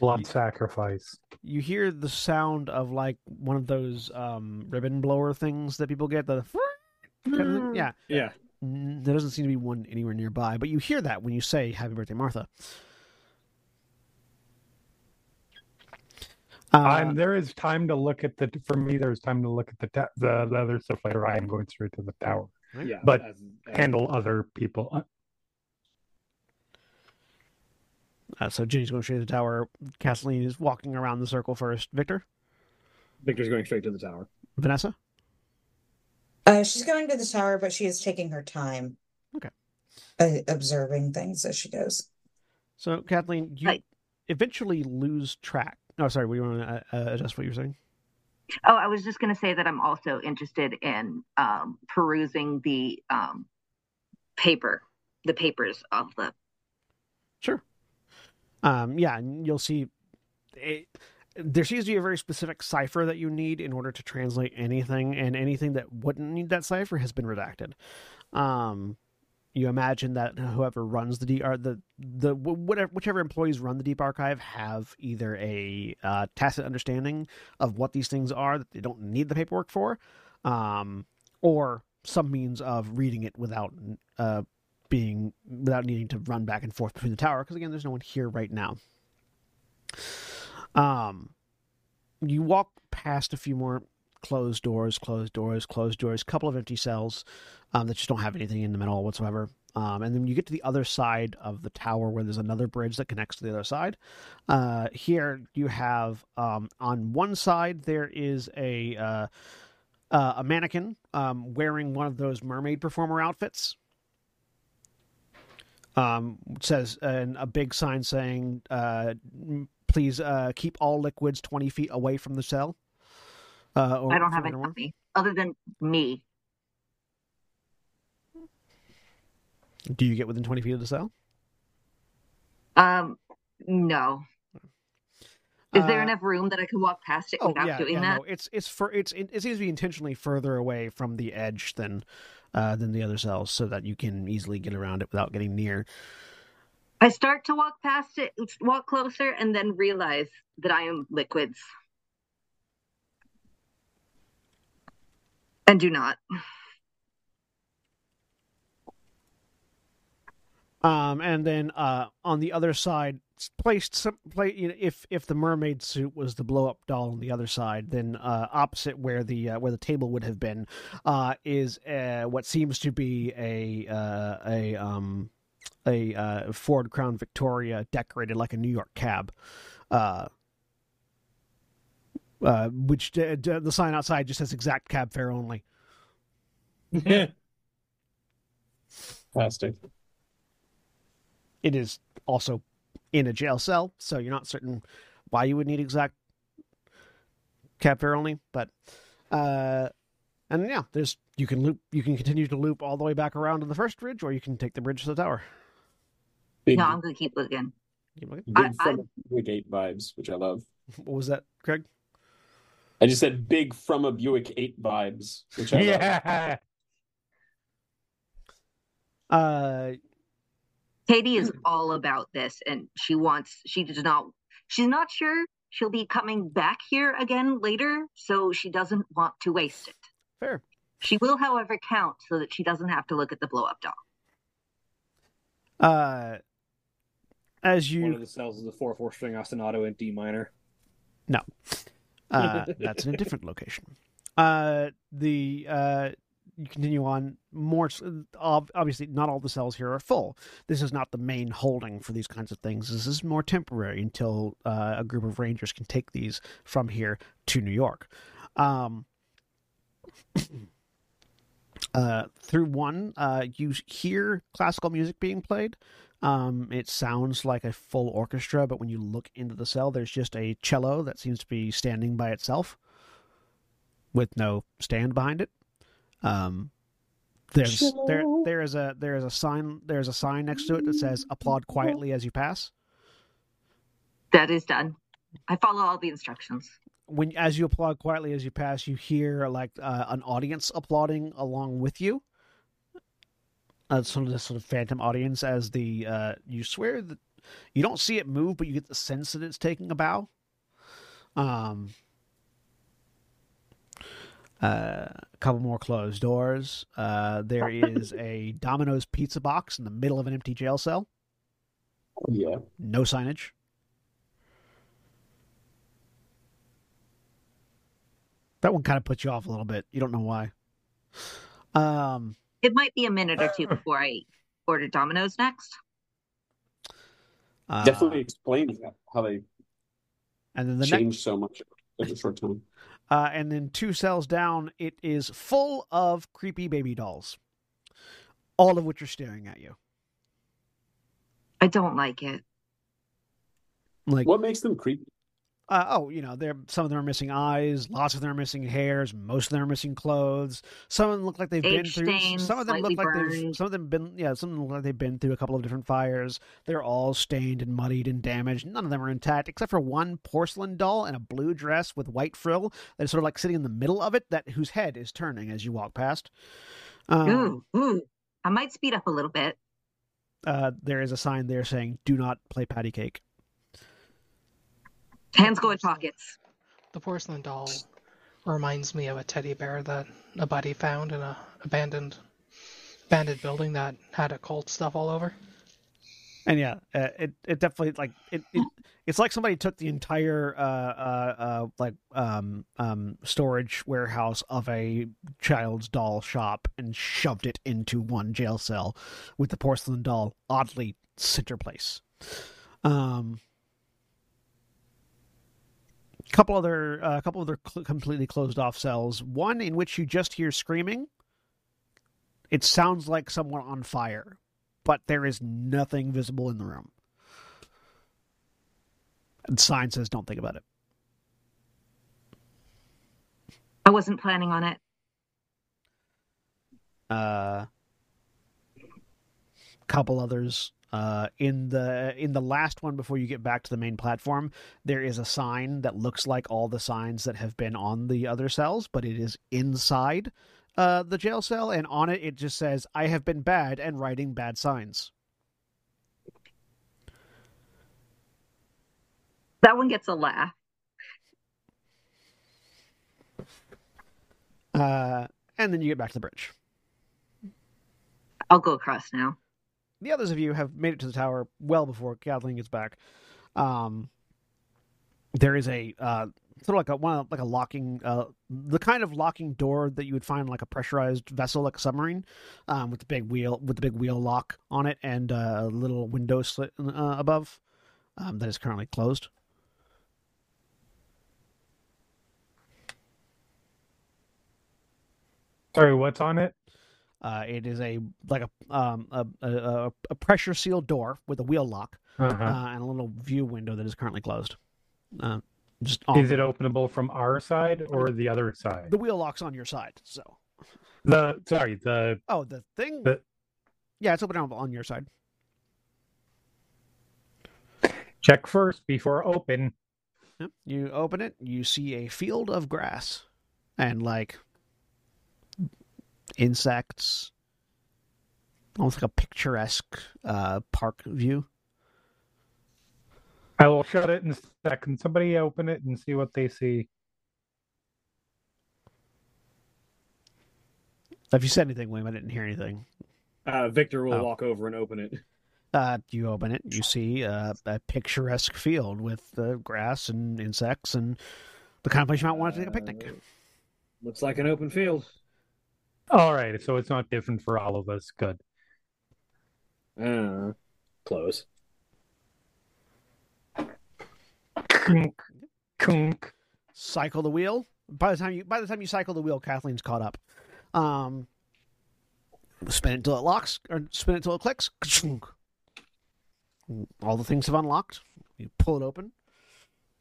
Blood sacrifice. you hear the sound of like one of those um, ribbon blower things that people get the [laughs] kind of thing. yeah Yeah. Mm, There doesn't seem to be one anywhere nearby, but you hear that when you say "Happy Birthday, Martha." Uh, Um, there is time to look at the. For me, there's time to look at the ta- the, the other stuff later. I am going straight to the tower. Yeah, But as- as- Handle other people. Uh, so Ginny's going straight to the tower. Kathleen is walking around the circle first. Victor, Victor's going straight to the tower. Vanessa. Uh, she's going to the tower, but she is taking her time. Okay. Uh, observing things as she goes. So Kathleen, you Right. eventually lose track. Oh, sorry. We want to uh, adjust what you were saying. Oh, I was just going to say that I'm also interested in um, perusing the um, paper, the papers of the. Sure. Um, yeah, you'll see. It, there seems to be a very specific cipher that you need in order to translate anything, and anything that wouldn't need that cipher has been redacted. Um, you imagine that whoever runs the D or the the whatever whichever employees run the deep archive have either a uh, tacit understanding of what these things are that they don't need the paperwork for, um, or some means of reading it without uh, being without needing to run back and forth between the tower because again there's no one here right now. Um you walk past a few more closed doors closed doors closed doors a couple of empty cells um, that just don't have anything in them at all whatsoever. Um, and then you get to the other side of the tower where there's another bridge that connects to the other side. Uh, here you have um, on one side there is a uh, uh, a mannequin um, wearing one of those mermaid performer outfits um, says and a big sign saying, uh, "Please uh, keep all liquids twenty feet away from the cell." Uh, or I don't have from any anyone. on other than me. Do you get within twenty feet of the cell? Um, no. Is there Uh, enough room that I can walk past it Oh without yeah, doing yeah. that? No, it's it's for it's it, it seems to be intentionally further away from the edge than uh, than the other cells, so that you can easily get around it without getting near. I start to walk past it, walk closer, and then realize that I am liquids. And do not. Um, and then uh, on the other side, placed some play. You know, if if the mermaid suit was the blow up doll on the other side, then uh, opposite where the uh, where the table would have been, uh, is uh, what seems to be a uh, a um a Ford Crown Victoria decorated like a New York cab. Which the sign outside just says exact cab fare only. [laughs] Plastic. It is also in a jail cell, so you're not certain why you would need exact cab fare only. But uh, and yeah, there's you can loop, you can continue to loop all the way back around to the first bridge, or you can take the bridge to the tower. Big, No, I'm going to keep looking. Keep looking. big I- from a Buick 8 vibes, which I love. What was that, Craig? I just said big from a Buick 8 vibes, which I love. yeah. [laughs] Uh, Katie is all about this and she wants, she does not, she's not sure she'll be coming back here again later, so she doesn't want to waste it. fair. She will, however, count so that she doesn't have to look at the blow up doll. Uh, as you. One you of the cells is a four four string ostinato in D minor. No. Uh, that's in a different location. Uh, the uh, you continue on more. Obviously, not all the cells here are full. This is not the main holding for these kinds of things. This is more temporary until uh, a group of rangers can take these from here to New York. Um, [coughs] uh, through one, uh, you hear classical music being played. Um, it sounds like a full orchestra, but when you look into the cell, there's just a cello that seems to be standing by itself with no stand behind it. Um, there's there there is a there is a sign there's a sign next to it that says "Applaud quietly as you pass." That is done. I follow all the instructions. When as you applaud quietly as you pass, you hear like uh, an audience applauding along with you. Uh, sort of this sort of phantom audience as the uh, you swear that you don't see it move, but you get the sense that it's taking a bow. Um, uh, a couple more closed doors. Uh, there is a Domino's pizza box in the middle of an empty jail cell. Yeah. No signage. That one kind of puts you off a little bit. You don't know why. Um, It might be a minute or two before I order Domino's next. uh, Definitely explains that, how they And then the next, changed so much in a short time. Uh, and then two cells down, it is full of creepy baby dolls, all of which are staring at you. I don't like it. Like, What makes them creepy? Uh, oh, you know, they're some of them are missing eyes, lots of them are missing hairs, most of them are missing clothes. Some of them look like they've been Age through. stains, some of them look like they've. Some of them been. Yeah, some of them look like they've been through a couple of different fires. They're all stained and muddied and damaged. None of them are intact, except for one porcelain doll in a blue dress with white frill that is sort of like sitting in the middle of it, that whose head is turning as you walk past. Um, Ooh, ooh. I might speed up a little bit. uh, there is a sign there saying "Do not play patty cake." Hands go in pockets. The porcelain doll reminds me of a teddy bear that a buddy found in a abandoned abandoned building that had occult stuff all over. And yeah, uh, it it definitely like it, it it's like somebody took the entire uh uh, uh like um um storage warehouse of a child's doll shop and shoved it into one jail cell with the porcelain doll oddly center place. Um couple other a uh, couple other cl- completely closed off cells. One in which you just hear screaming. It sounds like someone on fire but there is nothing visible in the room. And sign says, "Don't think about it." I wasn't planning on it. Uh, couple others. Uh, in the in the last one before you get back to the main platform, there is a sign that looks like all the signs that have been on the other cells, but it is inside uh, the jail cell, and on it it just says, "I have been bad and writing bad signs." That one gets a laugh. Uh, and then you get back to the bridge. I'll go across now. The others of you have made it to the tower well before Kathleen gets back. Um, there is a uh, sort of like a one like a locking, uh, the kind of locking door that you would find in, like a pressurized vessel, like a submarine, um, with the big wheel with the big wheel lock on it and uh, a little window slit uh, above um, that is currently closed. Sorry, what's on it? Uh, it is a like a um a a, a pressure sealed door with a wheel lock Uh-huh. uh, and a little view window that is currently closed. Uh, just on Is it openable from our side or the other side? the wheel lock's on your side. So, The sorry, the oh, the thing. The- yeah, it's open on, on your side. check first before open. Yep. You open it, you see a field of grass and like insects, almost like a picturesque uh, park view. I will shut it in a second. Somebody open it and see what they see. If you said anything, William, I didn't hear anything. Uh, Victor will Oh. walk over and open it. Uh, you open it, you see uh, a picturesque field with uh, grass and insects and the kind of place you might want to take a picnic. Uh, looks like an open field. All right, so it's not different for all of us. Good. Uh, close. Kunk, kunk. cycle the wheel. By the time you by the time you cycle the wheel, Kathleen's caught up. Um, spin it until it locks, or spin it until it clicks. All the things have unlocked. You pull it open.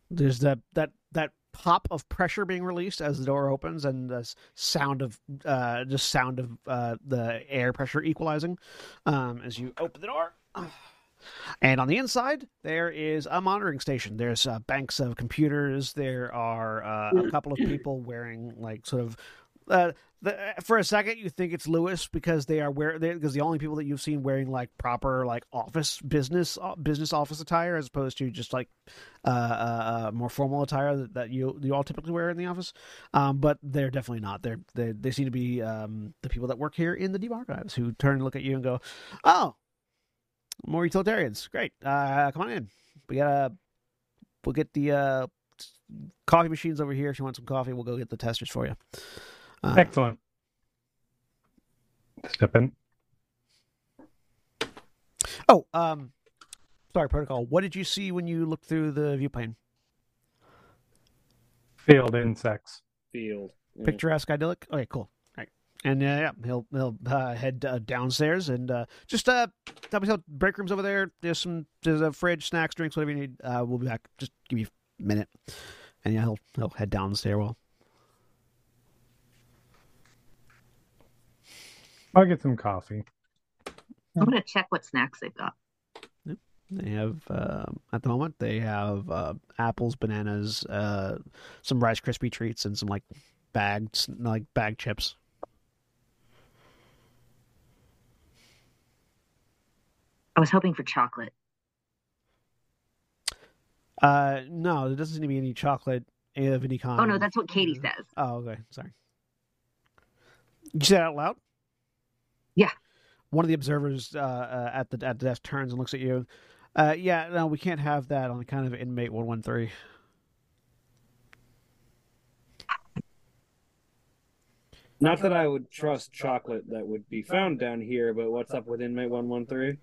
There's that that that pop of pressure being released as the door opens, and the sound of uh, just sound of uh, the air pressure equalizing um, as you open the door. [sighs] And on the inside, there is a monitoring station. There's uh, banks of computers. There are uh, a couple of people wearing like sort of. Uh, the, for a second, you think it's Lewis because they are wear because the only people that you've seen wearing like proper like office business uh, business office attire as opposed to just like uh, uh, uh, more formal attire that, that you you all typically wear in the office. Um, but they're definitely not. They're they they seem to be um, the people that work here in the deep archives who turn and look at you and go, "Oh, more utilitarians. Great. Uh, come on in. We gotta. We'll get the uh, coffee machines over here. If you want some coffee, we'll go get the testers for you. Uh, Excellent. Step in. oh, um, sorry, protocol. What did you see when you looked through the viewplane? Field insects. Field. Yeah. Picturesque, idyllic. Okay, cool. All right, and uh, yeah, he'll he'll uh, head uh, downstairs and uh, just uh, tell me some break rooms over there. There's some there's a fridge, snacks, drinks, whatever you need. Uh, we'll be back. Just give me a minute, and yeah, he'll he'll head down the I'll get some coffee. I'm gonna check what snacks they've got. They have um, at the moment they have uh, apples, bananas, uh, some Rice Krispie treats, and some like bags like bag chips. I was hoping for chocolate. Uh, no, there doesn't seem to be any chocolate of any kind. Oh no, that's what Katie says. Oh, okay. Sorry. You say that out loud? Yeah. One of the observers uh, uh, at the at the desk turns and looks at you. Uh, yeah, no, we can't have that on account of inmate one one three. Not that I would trust chocolate that would be found down here, but what's up with inmate one one three?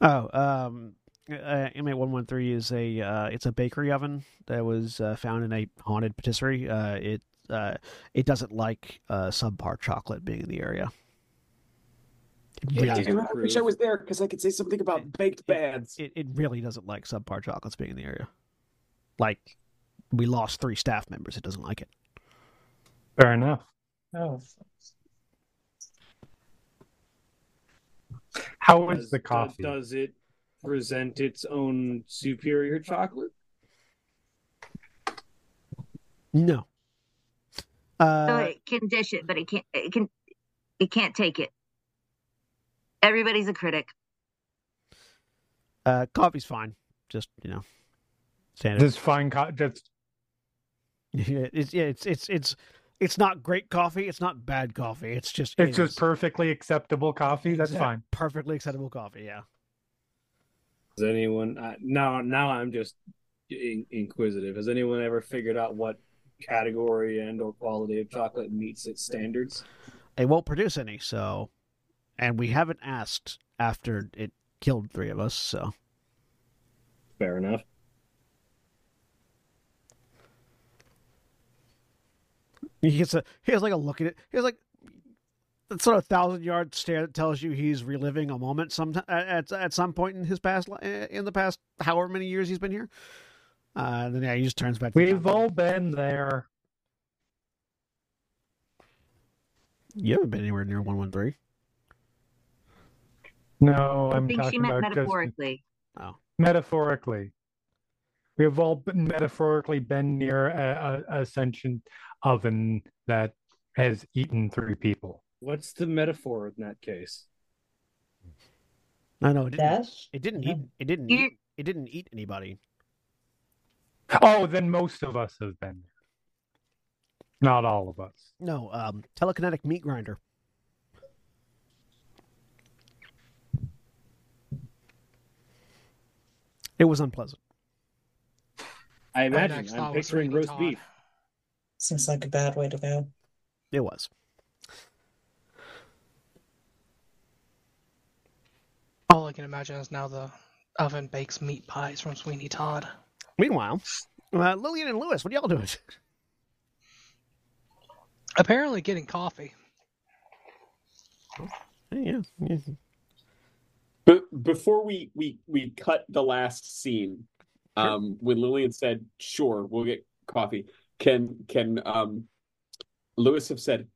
Oh, um, uh, inmate one one three is a uh, it's a bakery oven that was uh, found in a haunted patisserie. Uh, it uh, it doesn't like uh, subpar chocolate being in the area. It Yeah. really, Damn, I wish I was there because I could say something about baked bads. it, it really doesn't like subpar chocolates being in the area. Like, we lost three staff members. It doesn't like it. Fair enough. Oh, How is Does- the coffee? Does it present its own superior chocolate? No. so Uh, it can dish it, but it can't. It can. It can't take it. Everybody's a critic. uh, coffee's fine. Just you know, standard. Just fine. Co- just [laughs] Yeah, it's yeah, it's it's it's it's not great coffee. It's not bad coffee. It's just it's it just is perfectly acceptable coffee. That's exact- fine. Perfectly acceptable coffee. Yeah. Has anyone uh, now? Now I'm just in, inquisitive. Has anyone ever figured out what category and or quality of chocolate meets its standards? It won't produce any. So, and we haven't asked after it killed three of us. So Fair enough. he gets a he has like a look at it. He has like that sort of thousand yard stare that tells you he's reliving a moment some at at some point in his past li- in the past however many years he's been here. Uh, and then yeah, he just turns back. We've counter. all been there. You haven't been anywhere near one one three. No, I I'm think she talking meant about just metaphorically. metaphorically. We've all been metaphorically been near a, a, a sentient oven that has eaten three people. What's the metaphor in that case? I no, it didn't. death? It didn't Yeah. eat. It didn't eat. It didn't eat anybody. Oh, then most of us have been there. Not all of us. No, um, telekinetic meat grinder. It was unpleasant. I imagine. I'm picturing roast Todd. beef. Seems like a bad way to go. It was. All I can imagine is now the oven bakes meat pies from Sweeney Todd. Meanwhile, uh, Lillian and Lewis, what are y'all doing? Apparently getting coffee. yeah, yeah. But before we we we cut the last scene, um, when Lillian said, "Sure, we'll get coffee," can can um, Lewis have said,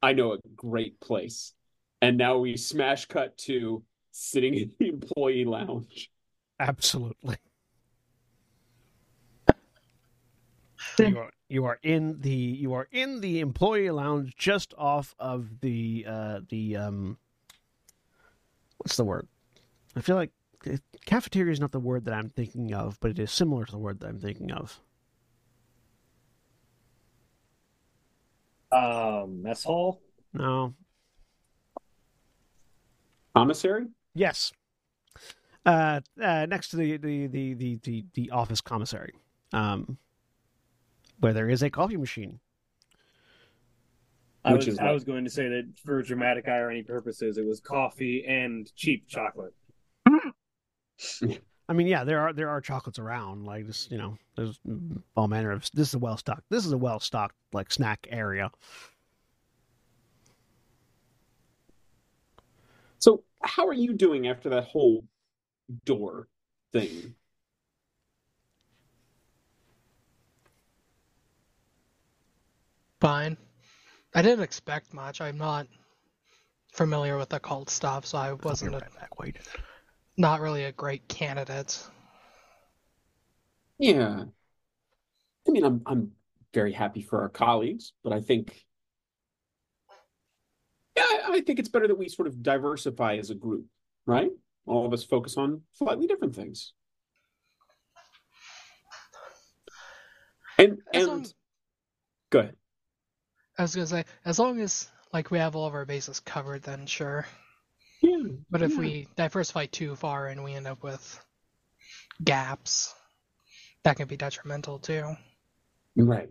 "I know a great place," and now we smash cut to sitting in the employee lounge. absolutely. [laughs] you are you are in the you are in the employee lounge just off of the uh the um what's the word? I feel like cafeteria is not the word that I'm thinking of, but it is similar to the word that I'm thinking of. Um, mess hall. No. Commissary? Yes. Uh, uh next to the the the the the, the office commissary. um, where there is a coffee machine. I was I was going to say that for dramatic irony purposes, it was coffee and cheap chocolate. I mean, yeah, there are there are chocolates around. Like this, you know, there's mm, all manner of. This is a well stocked. This is a well stocked like snack area. So, how are you doing after that whole door thing? Fine. I didn't expect much. I'm not familiar with occult stuff, so I wasn't a, right back. Wait. Not really a great candidate. Yeah. I mean, I'm I'm very happy for our colleagues, but I think yeah, I think it's better that we sort of diversify as a group, right? All of us focus on slightly different things. And As and long- go ahead. I was gonna say, as long as like we have all of our bases covered, then sure. But if yeah. we diversify too far and we end up with gaps, that can be detrimental too. Right.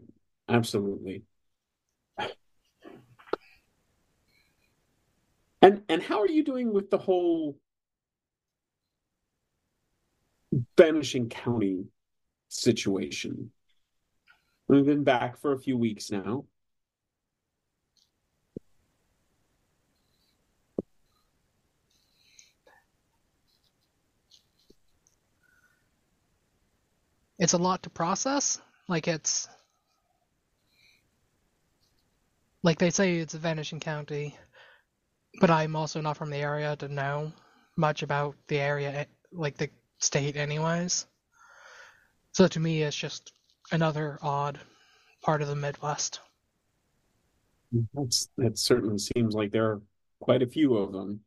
Absolutely. And and how are you doing with the whole vanishing county situation? We've been back for a few weeks now. It's a lot to process. Like it's like they say it's a vanishing county, but I'm also not from the area to know much about the area, eh, like the state, anyways. So to me, it's just another odd part of the Midwest. That's that certainly seems like there are quite a few of them.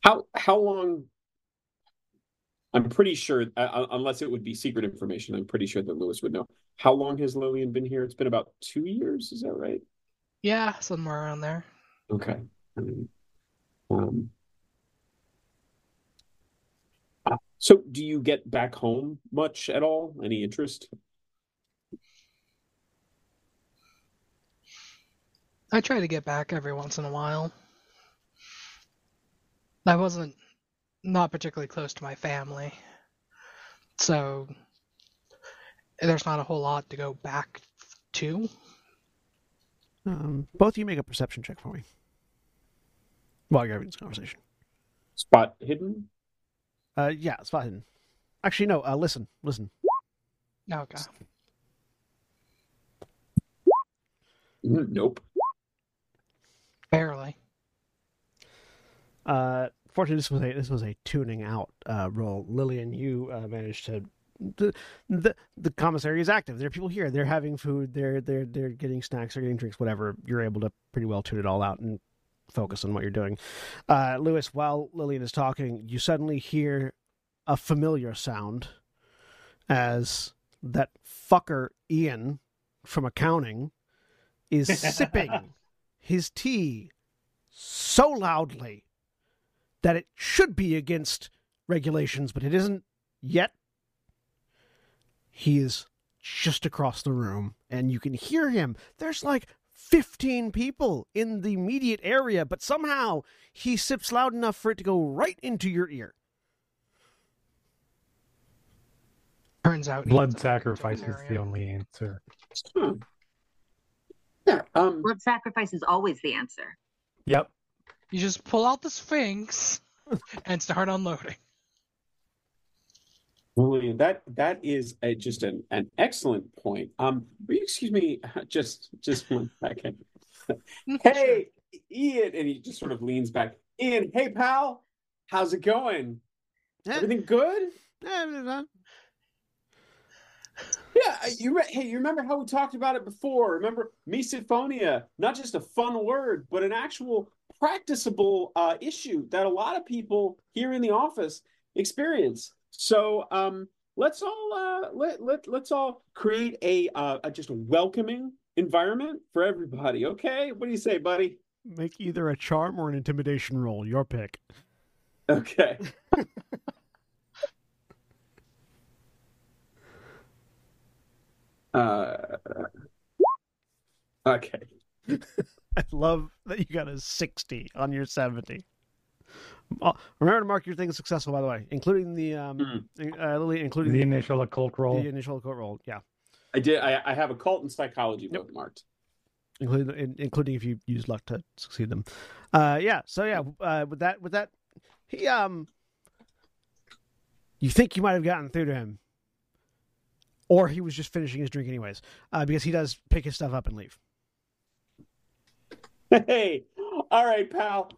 How how long? I'm pretty sure, uh, uh, unless it would be secret information, I'm pretty sure that Lewis would know. How long has Lillian been here? It's been about two years, is that right? Yeah, somewhere around there. Okay. Um, uh, so do you get back home much at all? Any interest? I try to get back every once in a while. I wasn't not particularly close to my family, so there's not a whole lot to go back to. Um, both of you make a perception check for me while you're having this conversation. Spot hidden? Uh, yeah, spot hidden. Actually, no. Uh, listen, listen. Okay. Mm, Nope. Barely. Uh, fortunately, this was a this was a tuning out uh, roll. Lillian, you uh, managed to. The, the the commissary is active. There are people here. They're having food. They're they're they're getting snacks. They're getting drinks. Whatever. You're able to pretty well tune it all out and focus on what you're doing. Uh, Lewis, while Lillian is talking, you suddenly hear a familiar sound as that fucker Ian from accounting is sipping [laughs] his tea so loudly that it should be against regulations, but it isn't yet. He is just across the room, and you can hear him. There's like 15 people in the immediate area, but somehow he sips loud enough for it to go right into your ear. Turns out Blood sacrifice is the only answer. Huh. Yeah. Um. Blood sacrifice is always the answer. Yep. You just pull out the Sphinx [laughs] and start unloading. Lillian, that that is a, just an, an excellent point. Um, will you excuse me [laughs] just just one second? [laughs] Hey, Ian, and he just sort of leans back. Ian, hey pal, how's it going? Eh, Everything good? eh, Yeah, you re- hey, you remember how we talked about it before? Remember misophonia, not just a fun word, but an actual practicable uh, issue that a lot of people here in the office experience. So um, let's all uh, let let let's all create a, uh, a just a welcoming environment for everybody. Okay, what do you say, buddy? Make either a charm or an intimidation roll. Your pick. Okay. [laughs] Uh, okay. [laughs] [laughs] I love that you got a 60 on your 70. Oh, remember to mark your things successful, by the way, including the um, uh, Lily, including The the, initial occult roll. the initial occult roll. Yeah, I did. I, I have occult and psychology Yep. bookmarked. including in, including if you use luck to succeed them. Uh, yeah. So yeah, uh, with that, with that, he um, you think you might have gotten through to him, or he was just finishing his drink anyways, uh, because he does pick his stuff up and leave. [laughs] Hey, all right, pal.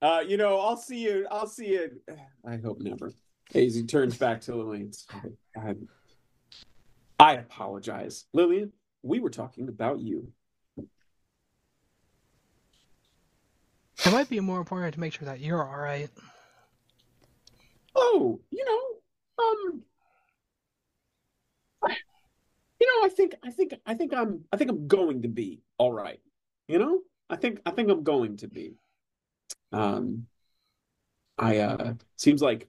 Uh, you know, I'll see you. I'll see you. I hope never. Hazy turns back to Lillian. I, I apologize, Lillian. We were talking about you. It might be more important to make sure that you're all right. Oh, you know, um, I- you know, I think, I think, I think I'm, I think I'm going to be all right. You know, I think, I think I'm going to be. Um, I uh, seems like,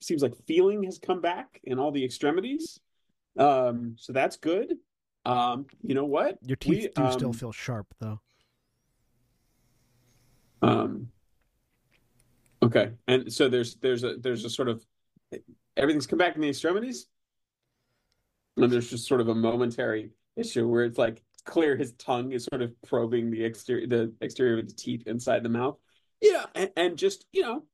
seems like feeling has come back in all the extremities. Um, so that's good. Um, you know what? Your teeth We, do still um, feel sharp, though. Um, okay, and so there's there's a there's a sort of everything's come back in the extremities, and there's just sort of a momentary issue where it's like clear his tongue is sort of probing the exterior the exterior of the teeth inside the mouth. Yeah, and, and just you know,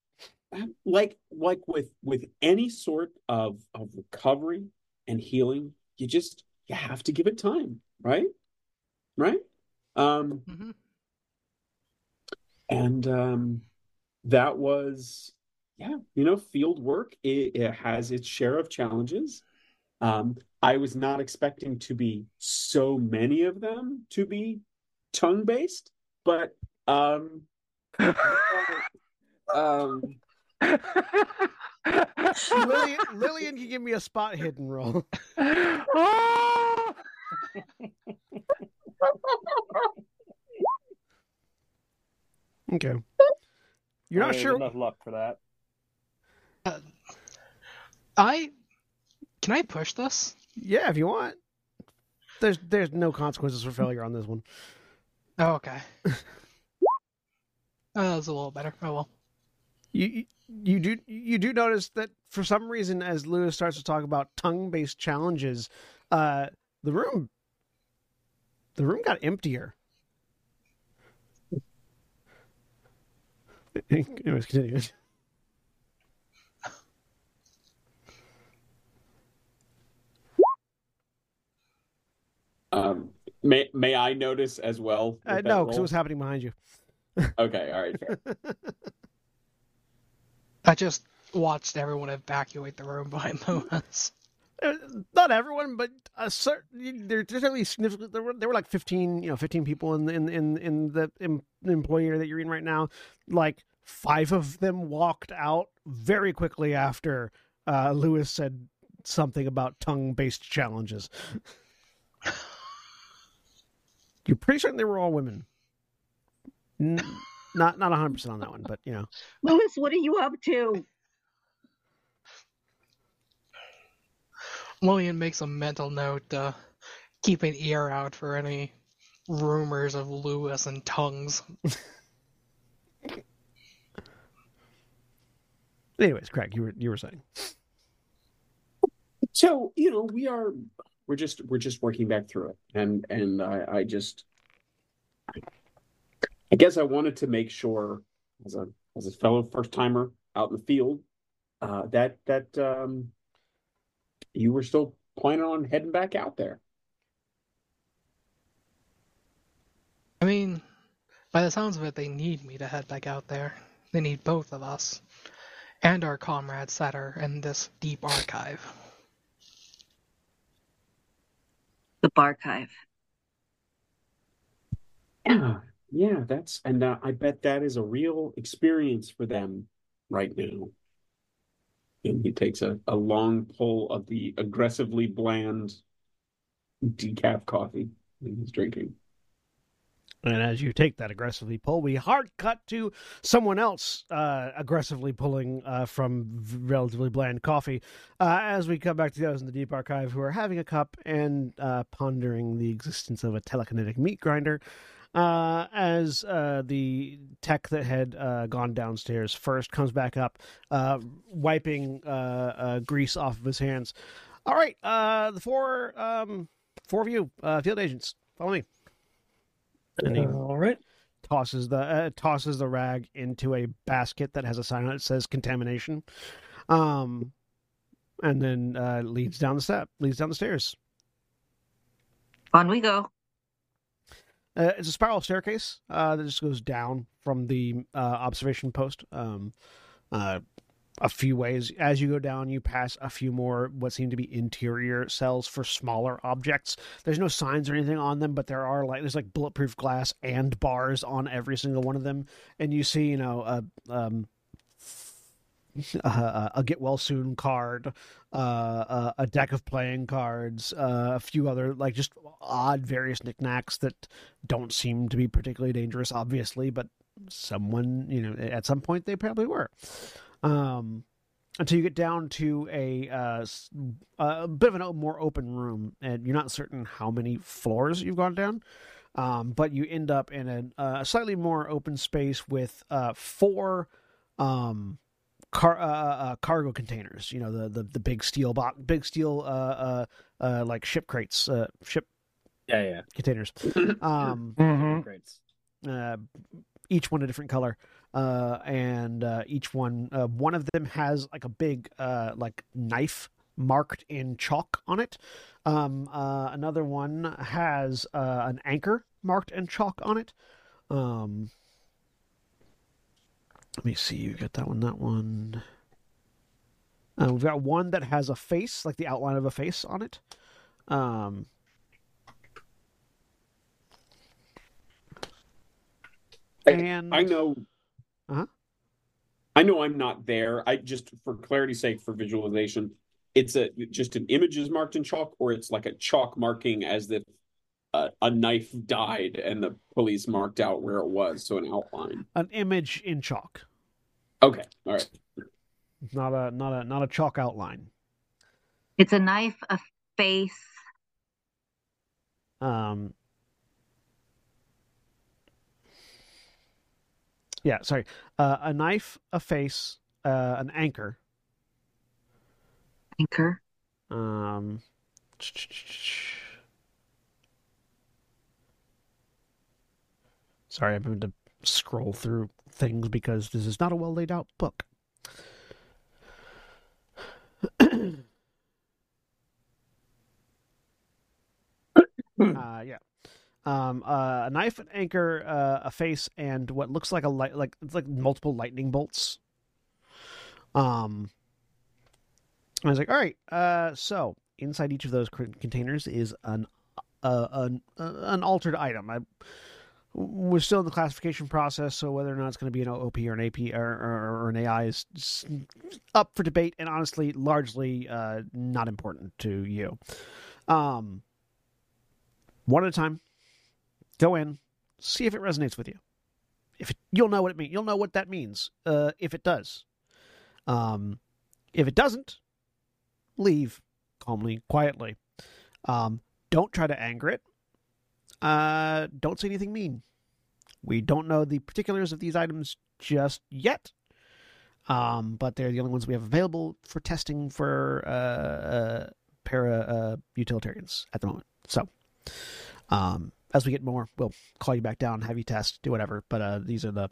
like like with with any sort of of recovery and healing, you just you have to give it time, right? Right? Um, hmm and um, that was yeah you know field work it, it has its share of challenges um, i was not expecting to be so many of them to be tongue based but um, [laughs] um Lillian, [laughs] Lillian can give me a spot hidden roll. [laughs] Okay. You're not I sure. enough luck for that. I can I push this? Yeah, if you want. There's there's no consequences for failure on this one. Oh, okay. [laughs] oh, that was a little better. Oh well. You you- you do you do notice that for some reason, as Lewis starts to talk about tongue based challenges, uh, the room the room got emptier. [laughs] Anyways, continue. Um may may i notice as well Uh, no, because it was happening behind you. okay all right fair. [laughs] I just watched everyone evacuate the room behind [laughs] moments. Uh, Not everyone, but a certain. There's certainly significant. There were there were like fifteen, you know, fifteen people in in in in the em, employee area that you're in right now. Like five of them walked out very quickly after uh, Lewis said something about tongue based challenges. [laughs] You're pretty certain they were all women. N- not not hundred percent on that one, but you know. Lewis, what are you up to? Lillian makes a mental note to keep an ear out for any rumors of Lewis and tongues. Anyways, Craig, you were you were saying. so you know we are we're just we're just working back through it and and i i just i guess i wanted to make sure as a as a fellow first timer out in the field uh that that um you were still planning on heading back out there I mean, by the sounds of it, they need me to head back out there. They need both of us. And our comrades that are in this deep archive. The Barchive. yeah yeah that's and uh, i bet that is a real experience for them right now and he takes a, a long pull of the aggressively bland decaf coffee that he's drinking And as you take that aggressively pull, we hard cut to someone else uh, aggressively pulling uh, from relatively bland coffee. Uh, as we come back to those in the deep archive who are having a cup and uh, pondering the existence of a telekinetic meat grinder. Uh, as uh, the tech that had gone downstairs first comes back up, wiping grease off of his hands. All right, the four um, four of you, field agents, follow me. And he All right. tosses the uh, tosses the rag into a basket that has a sign on it that says contamination, um, and then uh, leads down the step, leads down the stairs. On we go. Uh, it's a spiral staircase uh, that just goes down from the uh, observation post. Um, uh, a few ways as you go down, you pass a few more what seem to be interior cells for smaller objects. There's no signs or anything on them, but there are like there's like bulletproof glass and bars on every single one of them, and you see you know a um, a, get well soon card, uh, a, a deck of playing cards, uh, a few other like just odd various knickknacks that don't seem to be particularly dangerous, obviously, but someone you know at some point they probably were. Um, until you get down to a uh, a bit of an o- more open room, and you're not certain how many floors you've gone down. Um, but you end up in a, a slightly more open space with uh, four um, car uh, uh, cargo containers. You know the the, the big steel box, big steel uh, uh, uh, like ship crates, uh, ship Yeah, yeah containers. [coughs] Um. Mhm. Uh, each one a different color, uh, and uh, each one uh, one of them has like a big uh, like knife marked in chalk on it. Um, uh, another one has uh, an anchor marked in chalk on it. Um, let me see. You got that one. That one. Uh, we've got one that has a face, like the outline of a face on it. Um, and I know. Uh-huh. I know I'm not there. I just, for clarity's sake, for visualization, it's a just an image is marked in chalk, or it's like a chalk marking as if uh, a knife died and the police marked out where it was, so an outline. an image in chalk, Okay, all right. not a not a not a chalk outline. It's a knife, a face. Um, yeah, sorry. Uh, a knife, a face, uh, an anchor. Anchor. Um, sorry, I'm having to scroll through things because this is not a well laid out book. [coughs] uh, yeah. Um, uh, a knife, an anchor, uh, a face, and what looks like a light, like it's like multiple lightning bolts. Um, I was like, all right. Uh, so inside each of those containers is an uh, an uh, an altered item. I we're still in the classification process, so whether or not it's going to be an OP or an AP or, or, or an AI is up for debate, and honestly, largely uh, not important to you. Um, one at a time. Go in, see if it resonates with you. If it, you'll know what it means, you'll know what that means. Uh, if it does, um, if it doesn't, leave calmly, quietly. Um, don't try to anger it. Uh, don't say anything mean. We don't know the particulars of these items just yet, um, but they're the only ones we have available for testing for uh, uh, para uh, utilitarians at the moment. So, um, as we get more, we'll call you back down, have you test, do whatever. But uh, these are the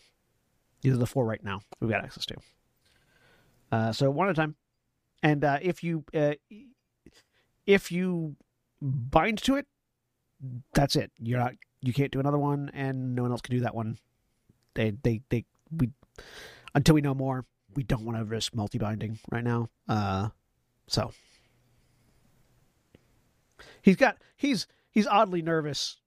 these are the four right now we've got access to. Uh, so one at a time, and uh, if you uh, if you bind to it, that's it. You're not you can't do another one, and no one else can do that one. They they they we until we know more, we don't want to risk multi binding right now. Uh, so he's got he's he's oddly nervous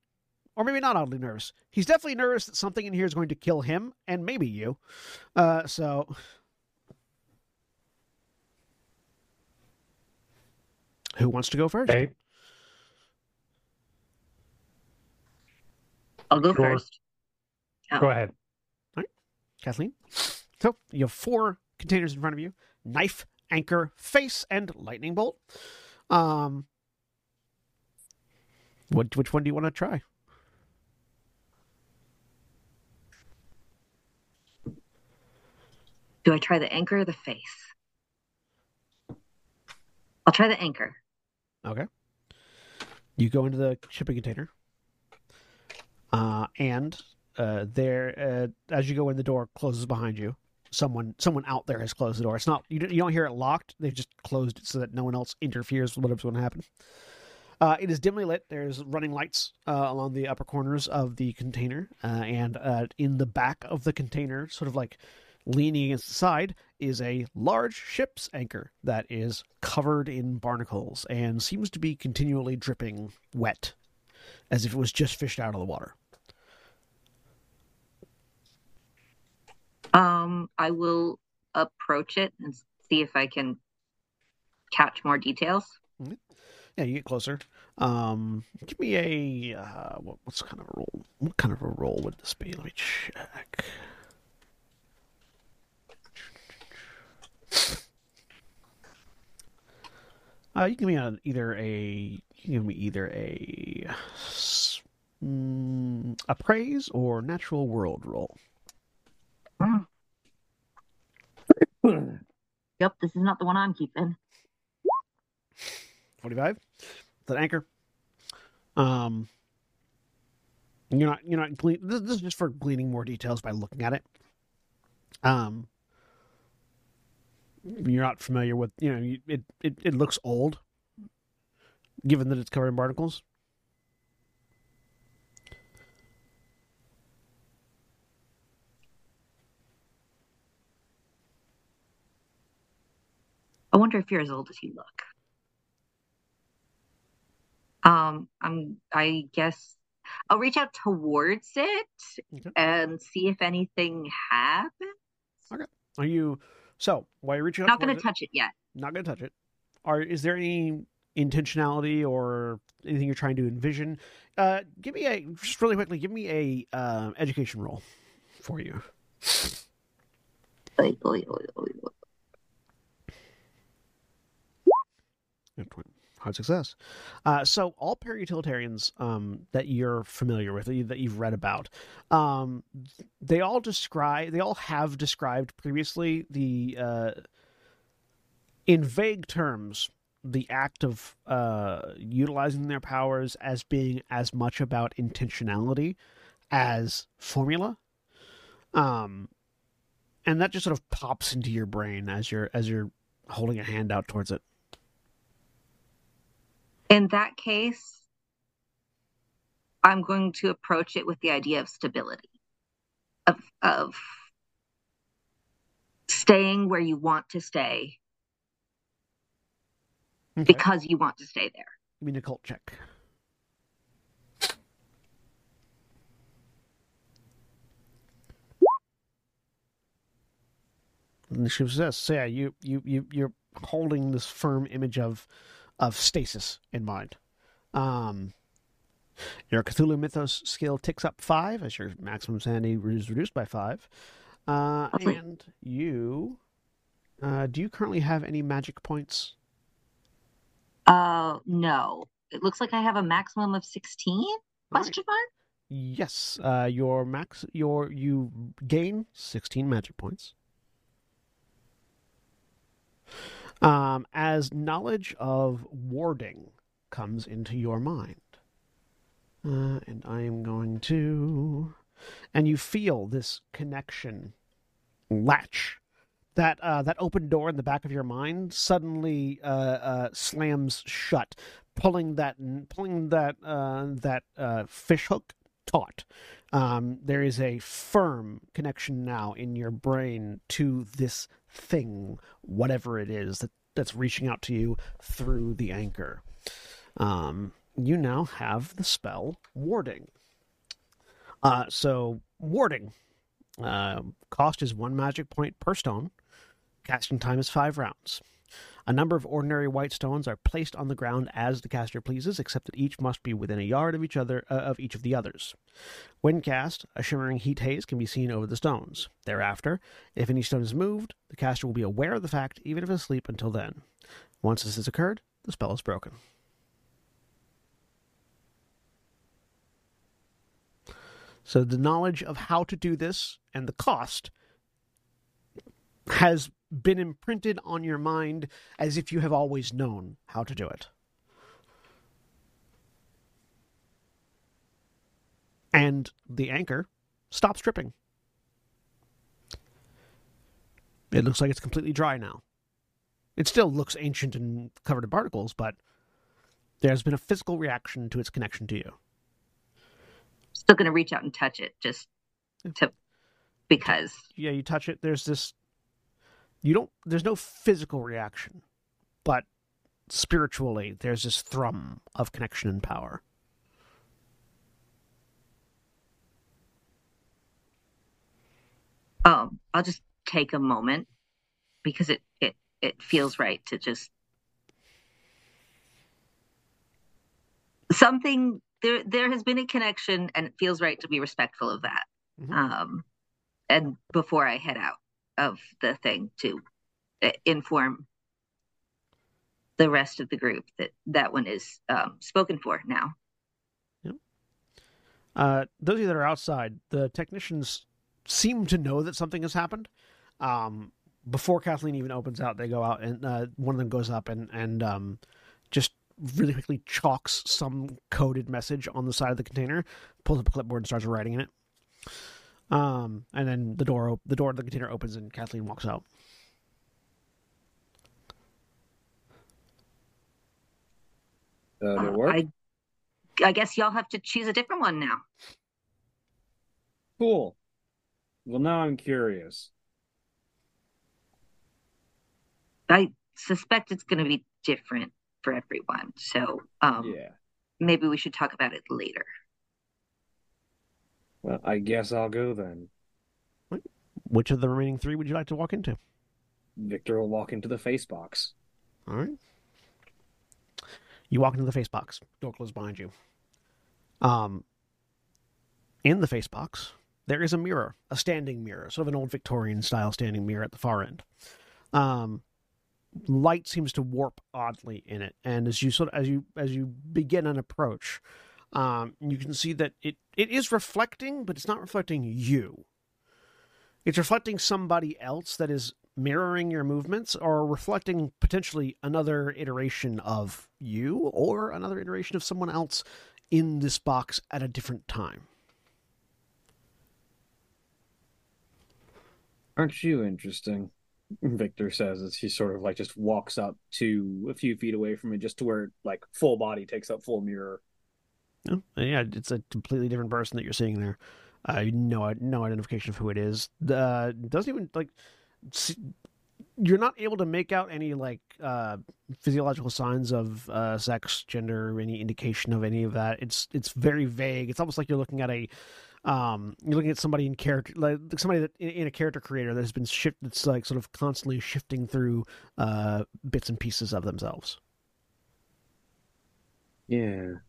or maybe not oddly nervous. He's definitely nervous that something in here is going to kill him and maybe you. Uh, so who wants to go first? Okay. I'll go Sure. first. Go ahead. Kathleen. So you have four containers in front of you: knife, anchor, face, and lightning bolt. Um, what which one do you want to try? Do I try the anchor or the face? I'll try the anchor. Okay. You go into the shipping container, uh, and uh, there, uh, as you go in, the door closes behind you. Someone, someone out there has closed the door. It's not you. Don't, you don't hear it locked. They've just closed it so that no one else interferes with whatever's going to happen. Uh, it is dimly lit. There's running lights uh, along the upper corners of the container, uh, and uh, in the back of the container, sort of like leaning against the side, is a large ship's anchor that is covered in barnacles and seems to be continually dripping wet, as if it was just fished out of the water. Um, I will approach it and see if I can catch more details. Yeah, you get closer. Um, give me a uh, what, what's kind of a roll? What kind of a roll would this be? Let me check. Uh, you can give me a, either a you can give me either a mm, appraise or natural world roll. Yep, this is not the one I'm keeping. 45 that anchor um you're not you're not gle- this, this is just for gleaning more details by looking at it um you're not familiar with you know it, it it looks old given that it's covered in barnacles I wonder if you're as old as you look. Um, I'm I guess I'll reach out towards it Okay. and see if anything happens. Okay. Are you so while you're reaching out Not gonna towards it- touch it yet. not going to touch it. Are is there any intentionality or anything you're trying to envision? Uh, give me a just really quickly. Give me a uh, education roll for you. Oy, oy, oy, oy, oy. Hard success. Uh, so all para-utilitarians um, that you're familiar with, that, you, you've read about, um, they all describe, they all have described previously the, uh, in vague terms, the act of uh, utilizing their powers as being as much about intentionality as formula. Um, and that just sort of pops into your brain as you're as you're holding a hand out towards it. In that case, I'm going to approach it with the idea of stability, of of staying where you want to stay Okay. because you want to stay there. Give me an occult check. And she says, so yeah, you, you, you, you're holding this firm image of, of stasis in mind. Um, your Cthulhu Mythos skill ticks up five as your maximum sanity is reduced by five. Uh, and you, uh, do you currently have any magic points? Uh, no. It looks like I have a maximum of 16? All right. Question mark? Yes, uh, your max, your you gain sixteen magic points. Um, as knowledge of warding comes into your mind, uh, and I am going to, and you feel this connection latch. That uh, that open door in the back of your mind suddenly uh, uh, slams shut, pulling that pulling that uh, that uh, fish hook taut. Um, there is a firm connection now in your brain to this thing, whatever it is that, that's reaching out to you through the anchor. Um, you now have the spell warding. Uh, so warding uh, cost is one magic point per stone. Casting time is five rounds. A number of ordinary white stones are placed on the ground as the caster pleases, except that each must be within a yard of each other uh, of each of the others. When cast, a shimmering heat haze can be seen over the stones. Thereafter, if any stone is moved, the caster will be aware of the fact, even if asleep until then. Once this has occurred, the spell is broken. So the knowledge of how to do this and the cost has been imprinted on your mind as if you have always known how to do it. And the anchor stops dripping. It looks like it's completely dry now. It still looks ancient and covered in particles, but there's been a physical reaction to its connection to you. Still gonna reach out and touch it just to because Yeah, you touch it, there's this you don't there's no physical reaction, but spiritually there's this thrum of connection and power. um I'll just take a moment because it it it feels right to just something there there has been a connection and it feels right to be respectful of that Mhm. um and before i head out of the thing to uh, inform the rest of the group that that one is um, spoken for now Uh, those of you that are outside, the technicians seem to know that something has happened. Um, before Kathleen even opens out, they go out and uh, one of them goes up and and um, just really quickly chalks some coded message on the side of the container, pulls up a clipboard and starts writing in it. Um, and then the door op- the door of the container opens and Kathleen walks out. Uh, Uh, i i guess y'all have to choose a different one now Cool. Well, now I'm curious. i suspect it's going to be different for everyone so um yeah. maybe we should talk about it later Well, I guess I'll go then. Which of the remaining three would you like to walk into? Victor will walk into the face box. All right. You walk into the face box. Door closed behind you. Um, in the face box, there is a mirror, a standing mirror, sort of an old Victorian style standing mirror at the far end. Um, light seems to warp oddly in it, and as you sort of, as you as you begin an approach, um, you can see that it it is reflecting, but it's not reflecting you. It's reflecting somebody else that is mirroring your movements or reflecting potentially another iteration of you or another iteration of someone else in this box at a different time. Aren't you interesting? [laughs] Victor says as he sort of like just walks up to a few feet away from it, just to where like full body takes up full mirror. Yeah, it's a completely different person that you're seeing there. Uh, no, no identification of who it is. Uh, doesn't even like. See, you're not able to make out any like uh, physiological signs of uh, sex, gender, any indication of any of that. It's it's very vague. It's almost like you're looking at a um, you're looking at somebody in character, like somebody that in, in a character creator that has been shift. That's like sort of constantly shifting through uh, bits and pieces of themselves. Yeah.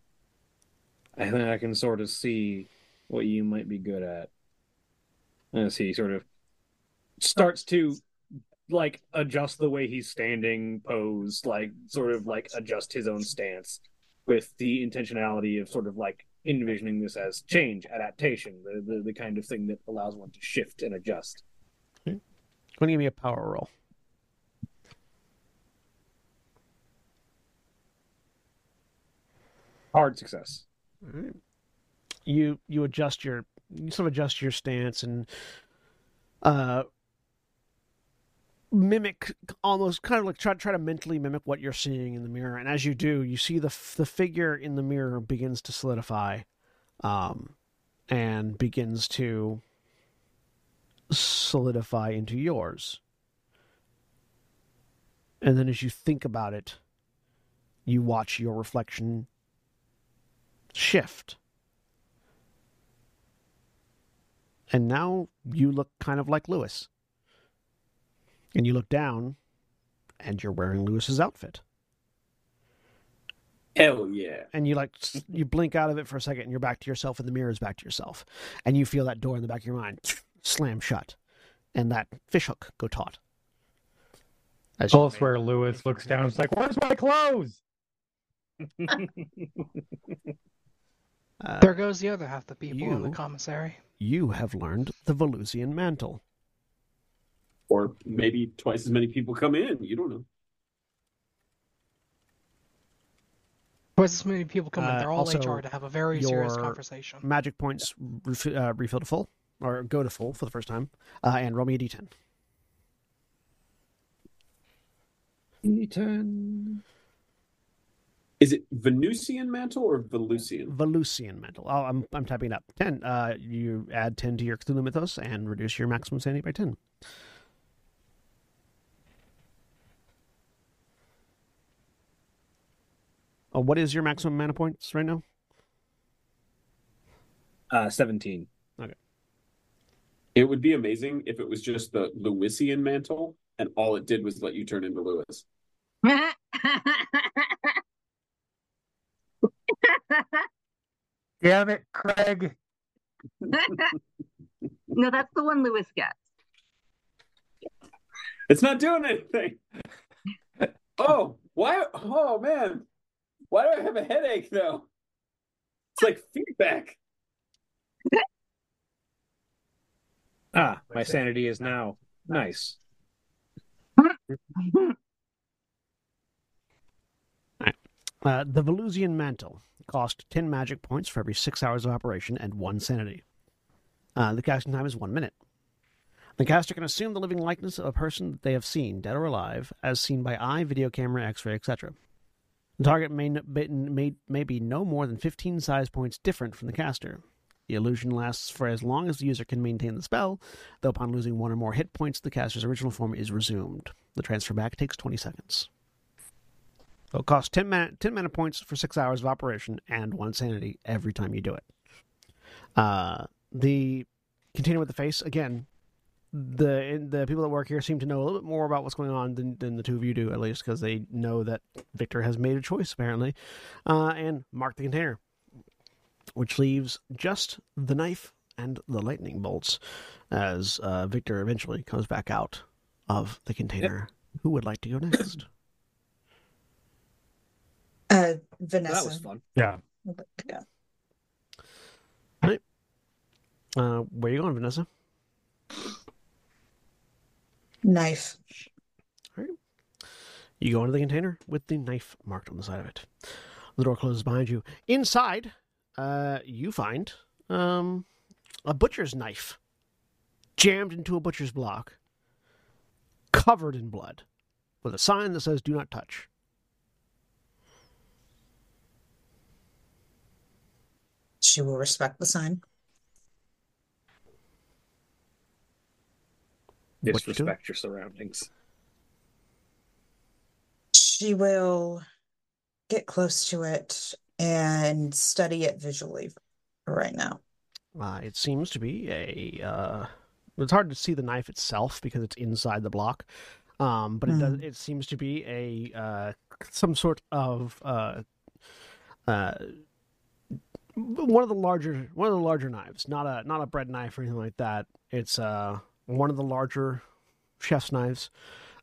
I think I can sort of see what you might be good at. As he sort of starts to like adjust the way he's standing, pose, like sort of like adjust his own stance with the intentionality of sort of like envisioning this as change, adaptation, the, the, the kind of thing that allows one to shift and adjust. Going to give me a power roll. Hard success. Alright. You you adjust your you sort of adjust your stance and uh mimic almost kind of like try try to mentally mimic what you're seeing in the mirror and as you do you see the the figure in the mirror begins to solidify um and begins to solidify into yours and then as you think about it you watch your reflection shift. And now you look kind of like Lewis. And you look down, and you're wearing Lewis's outfit. Hell yeah. And you like you blink out of it for a second, and you're back to yourself, and the mirror is back to yourself, and you feel that door in the back of your mind slam shut, and that fishhook go taut. As you- Also, where Lewis looks down, and it's like, "Where's my clothes?" [laughs] uh, There goes the other half the people in the you- commissary. you have learned the Velusian mantle. Or maybe twice as many people come in. You don't know. Twice as many people come in. Uh, They're all also, HR to have a very serious conversation. Magic points ref- uh, refill to full, or go to full for the first time, uh, and roll me a d10. Ethan. Is it Venusian mantle or Velusian? Velusian mantle. Oh, I'm I'm typing it up. Ten. Uh, you add ten to your Cthulhu mythos and reduce your maximum sanity by ten. Oh, what is your maximum mana points right now? Uh, 17. It would be amazing if it was just the Lewisian mantle and all it did was let you turn into Lewis. [laughs] Damn it, Craig! [laughs] no, that's the one Lewis gets. It's not doing anything. oh, why? Oh man, why do I have a headache though? It's like feedback. [laughs] Ah, my sanity is now nice. [laughs] Uh, the Velusian mantle cost 10 magic points for every 6 hours of operation and 1 sanity. Uh, the casting time is 1 minute. The caster can assume the living likeness of a person that they have seen, dead or alive, as seen by eye, video camera, x ray, etc. The target may, may, may be no more than 15 size points different from the caster. The illusion lasts for as long as the user can maintain the spell, though upon losing one or more hit points, the caster's original form is resumed. The transfer back takes 20 seconds. So it costs 10 mana, 10 mana points for 6 hours of operation and 1 sanity every time you do it. Uh, the container with the face, again, the the people that work here seem to know a little bit more about what's going on than, than the two of you do, at least, because they know that Victor has made a choice, apparently, uh, and mark the container, which leaves just the knife and the lightning bolts as uh, Victor eventually comes back out of the container. Who would like to go next? Uh, Vanessa. That was fun. Yeah. would like. Uh, where are you going, Vanessa? Knife. All right. You go into the container with the knife marked on the side of it. The door closes behind you. Inside, uh, you find um, a butcher's knife jammed into a butcher's block, covered in blood, with a sign that says "Do not touch." She will respect the sign. What you? Disrespect your surroundings. She will get close to it and study it visually right now. Uh, it seems to be a. Uh, it's hard to see the knife itself because it's inside the block, um, but it does. Hmm. It seems to be a uh, some sort of uh, uh, one of the larger one of the larger knives, not a not a bread knife or anything like that. It's uh, one of the larger chef's knives.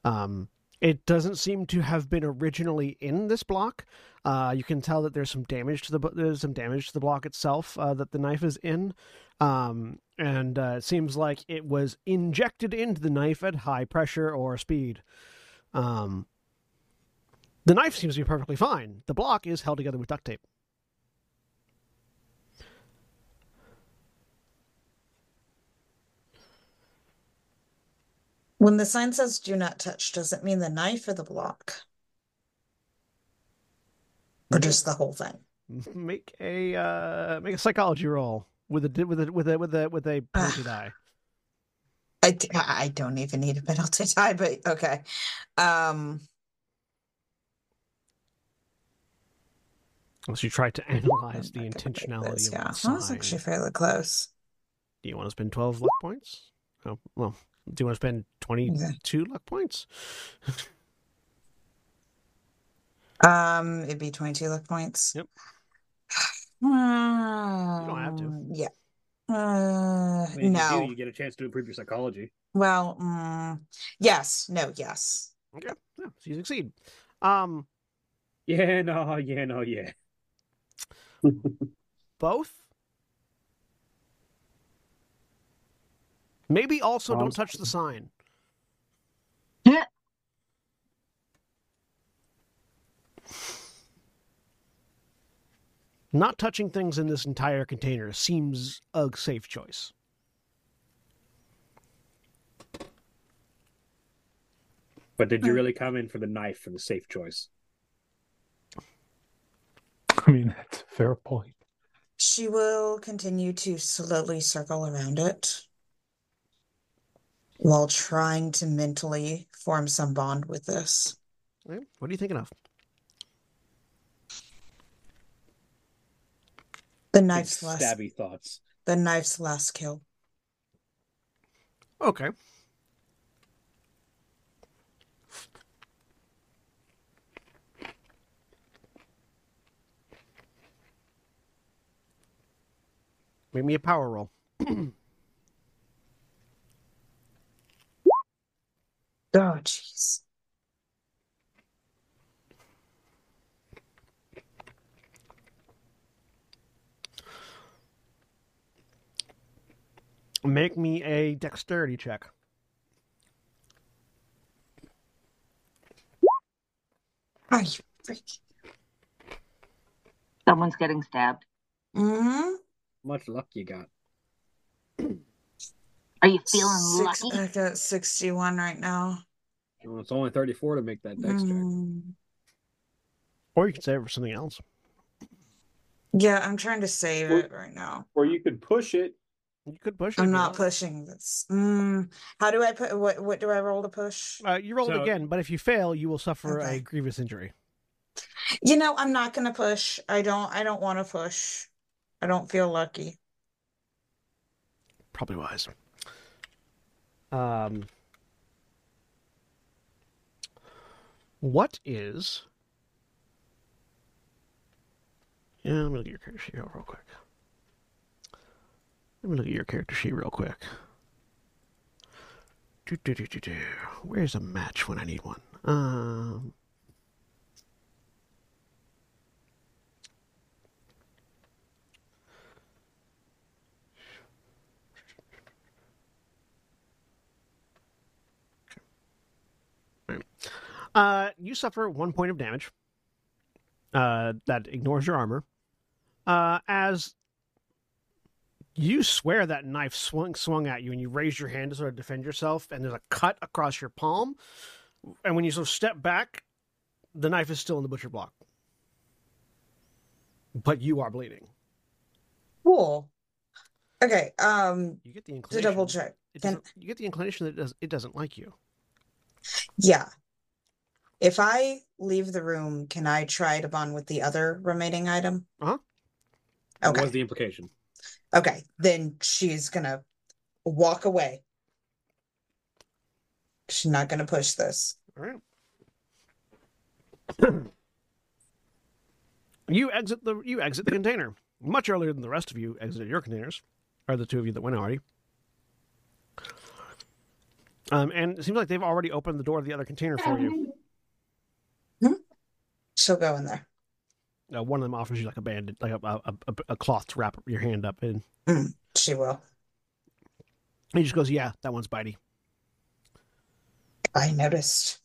Um, it doesn't seem to have been originally in this block. Uh, you can tell that there's some damage to the there's some damage to the block itself uh, that the knife is in, um, and uh, it seems like it was injected into the knife at high pressure or speed. Um, the knife seems to be perfectly fine. The block is held together with duct tape. When the sign says do not touch, does it mean the knife or the block? Or just the whole thing? Make a uh, make a psychology roll with a with a with a with a with a penalty die. I, I don't even need a penalty [laughs] die, but okay. Um, Unless you try to analyze the I can make intentionality this, of yeah, the that was actually fairly close. Do you want to spend 12 luck points? Oh, well, do you want to spend 22 luck points? Um, it'd be 22 luck points. Yep. You don't have to. Yeah. Uh, I mean, if you no. do, you get a chance to improve your psychology. Well, mm, yes, no, yes. Okay, yeah, so you succeed. Um, [laughs] Yeah, no, yeah, no, yeah. [laughs] both. Maybe also don't um, touch the sign. Yeah. Not touching things in this entire container seems a safe choice. But did you hmm. really come in for the knife for the safe choice? I mean, that's a fair point. She will continue to slowly circle around it while trying to mentally form some bond with this. What are you thinking of? The Big knife's last, stabby thoughts. the knife's last kill. Okay. Make me a power roll. [clears throat] Oh, jeez. Make me a dexterity check. Are you freak? Someone's getting stabbed. Mm-hmm. Much luck you got. Are you feeling Six, lucky? I got 61 right now. Well, it's only 34 to make that dex check. Mm. Or you can save it for something else. Yeah, I'm trying to save it right now. Or you could push it. You could push it. I'm not pushing this. Mm. How do I put what what do I roll to push? Uh, you roll it again, but if you fail, you will suffer a grievous injury. You know, I'm not gonna push. I don't I don't want to push. I don't feel lucky. Probably wise. Um, what is? Yeah, let me look at your character sheet real real quick. Let me look at your character sheet real quick. Do, do, do, do, do. Where's a match when I need one? Um, Uh, you suffer one point of damage. Uh, that ignores your armor. Uh, as you swear that knife swung swung at you, and you raise your hand to sort of defend yourself, and there's a cut across your palm. And when you sort of step back, the knife is still in the butcher block, but you are bleeding. Cool. Okay, um, You get the to inclination. double check. Can you get the inclination that it, does, it doesn't like you. yeah. If I leave the room, can I try to bond with the other remaining item? Uh-huh. What Okay. was the implication? Okay, then she's gonna walk away. She's not gonna push this. All right. [clears throat] you exit the you exit the container much earlier than the rest of you exited your containers, or the two of you that went already. Um, and it seems like they've already opened the door to the other container for you. [laughs] She'll go in there. Uh, one of them offers you like a bandage, like a, a, a, a cloth to wrap your hand up in. She will. He just goes, "Yeah, that one's bitey." I noticed.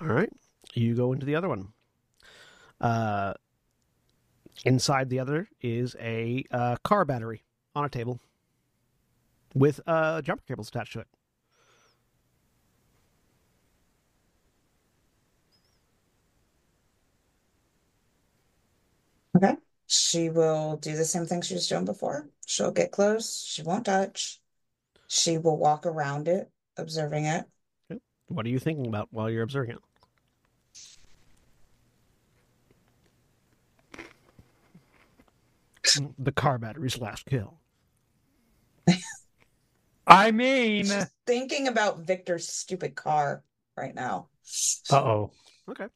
All right. You go into the other one. Uh, inside the other is a uh, car battery on a table with uh, jumper cables attached to it. Okay. She will do the same thing she was doing before. She'll get close. She won't touch. She will walk around it, observing it. What are you thinking about while you're observing it? the car battery's last kill. [laughs] I mean, She's thinking about Victor's stupid car right now. Uh oh. Okay.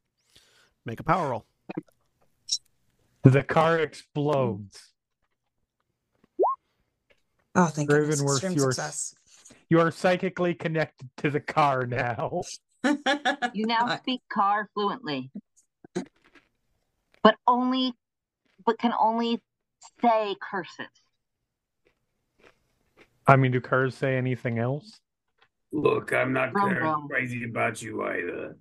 Make a power roll. The car explodes. Oh, thank Or goodness. even worse, Extreme you're- success. You are psychically connected to the car now. [laughs] You now speak car fluently, but only, but can only say curses. I mean, do cars say anything else? Look, I'm not Brum, cra- crazy about you either.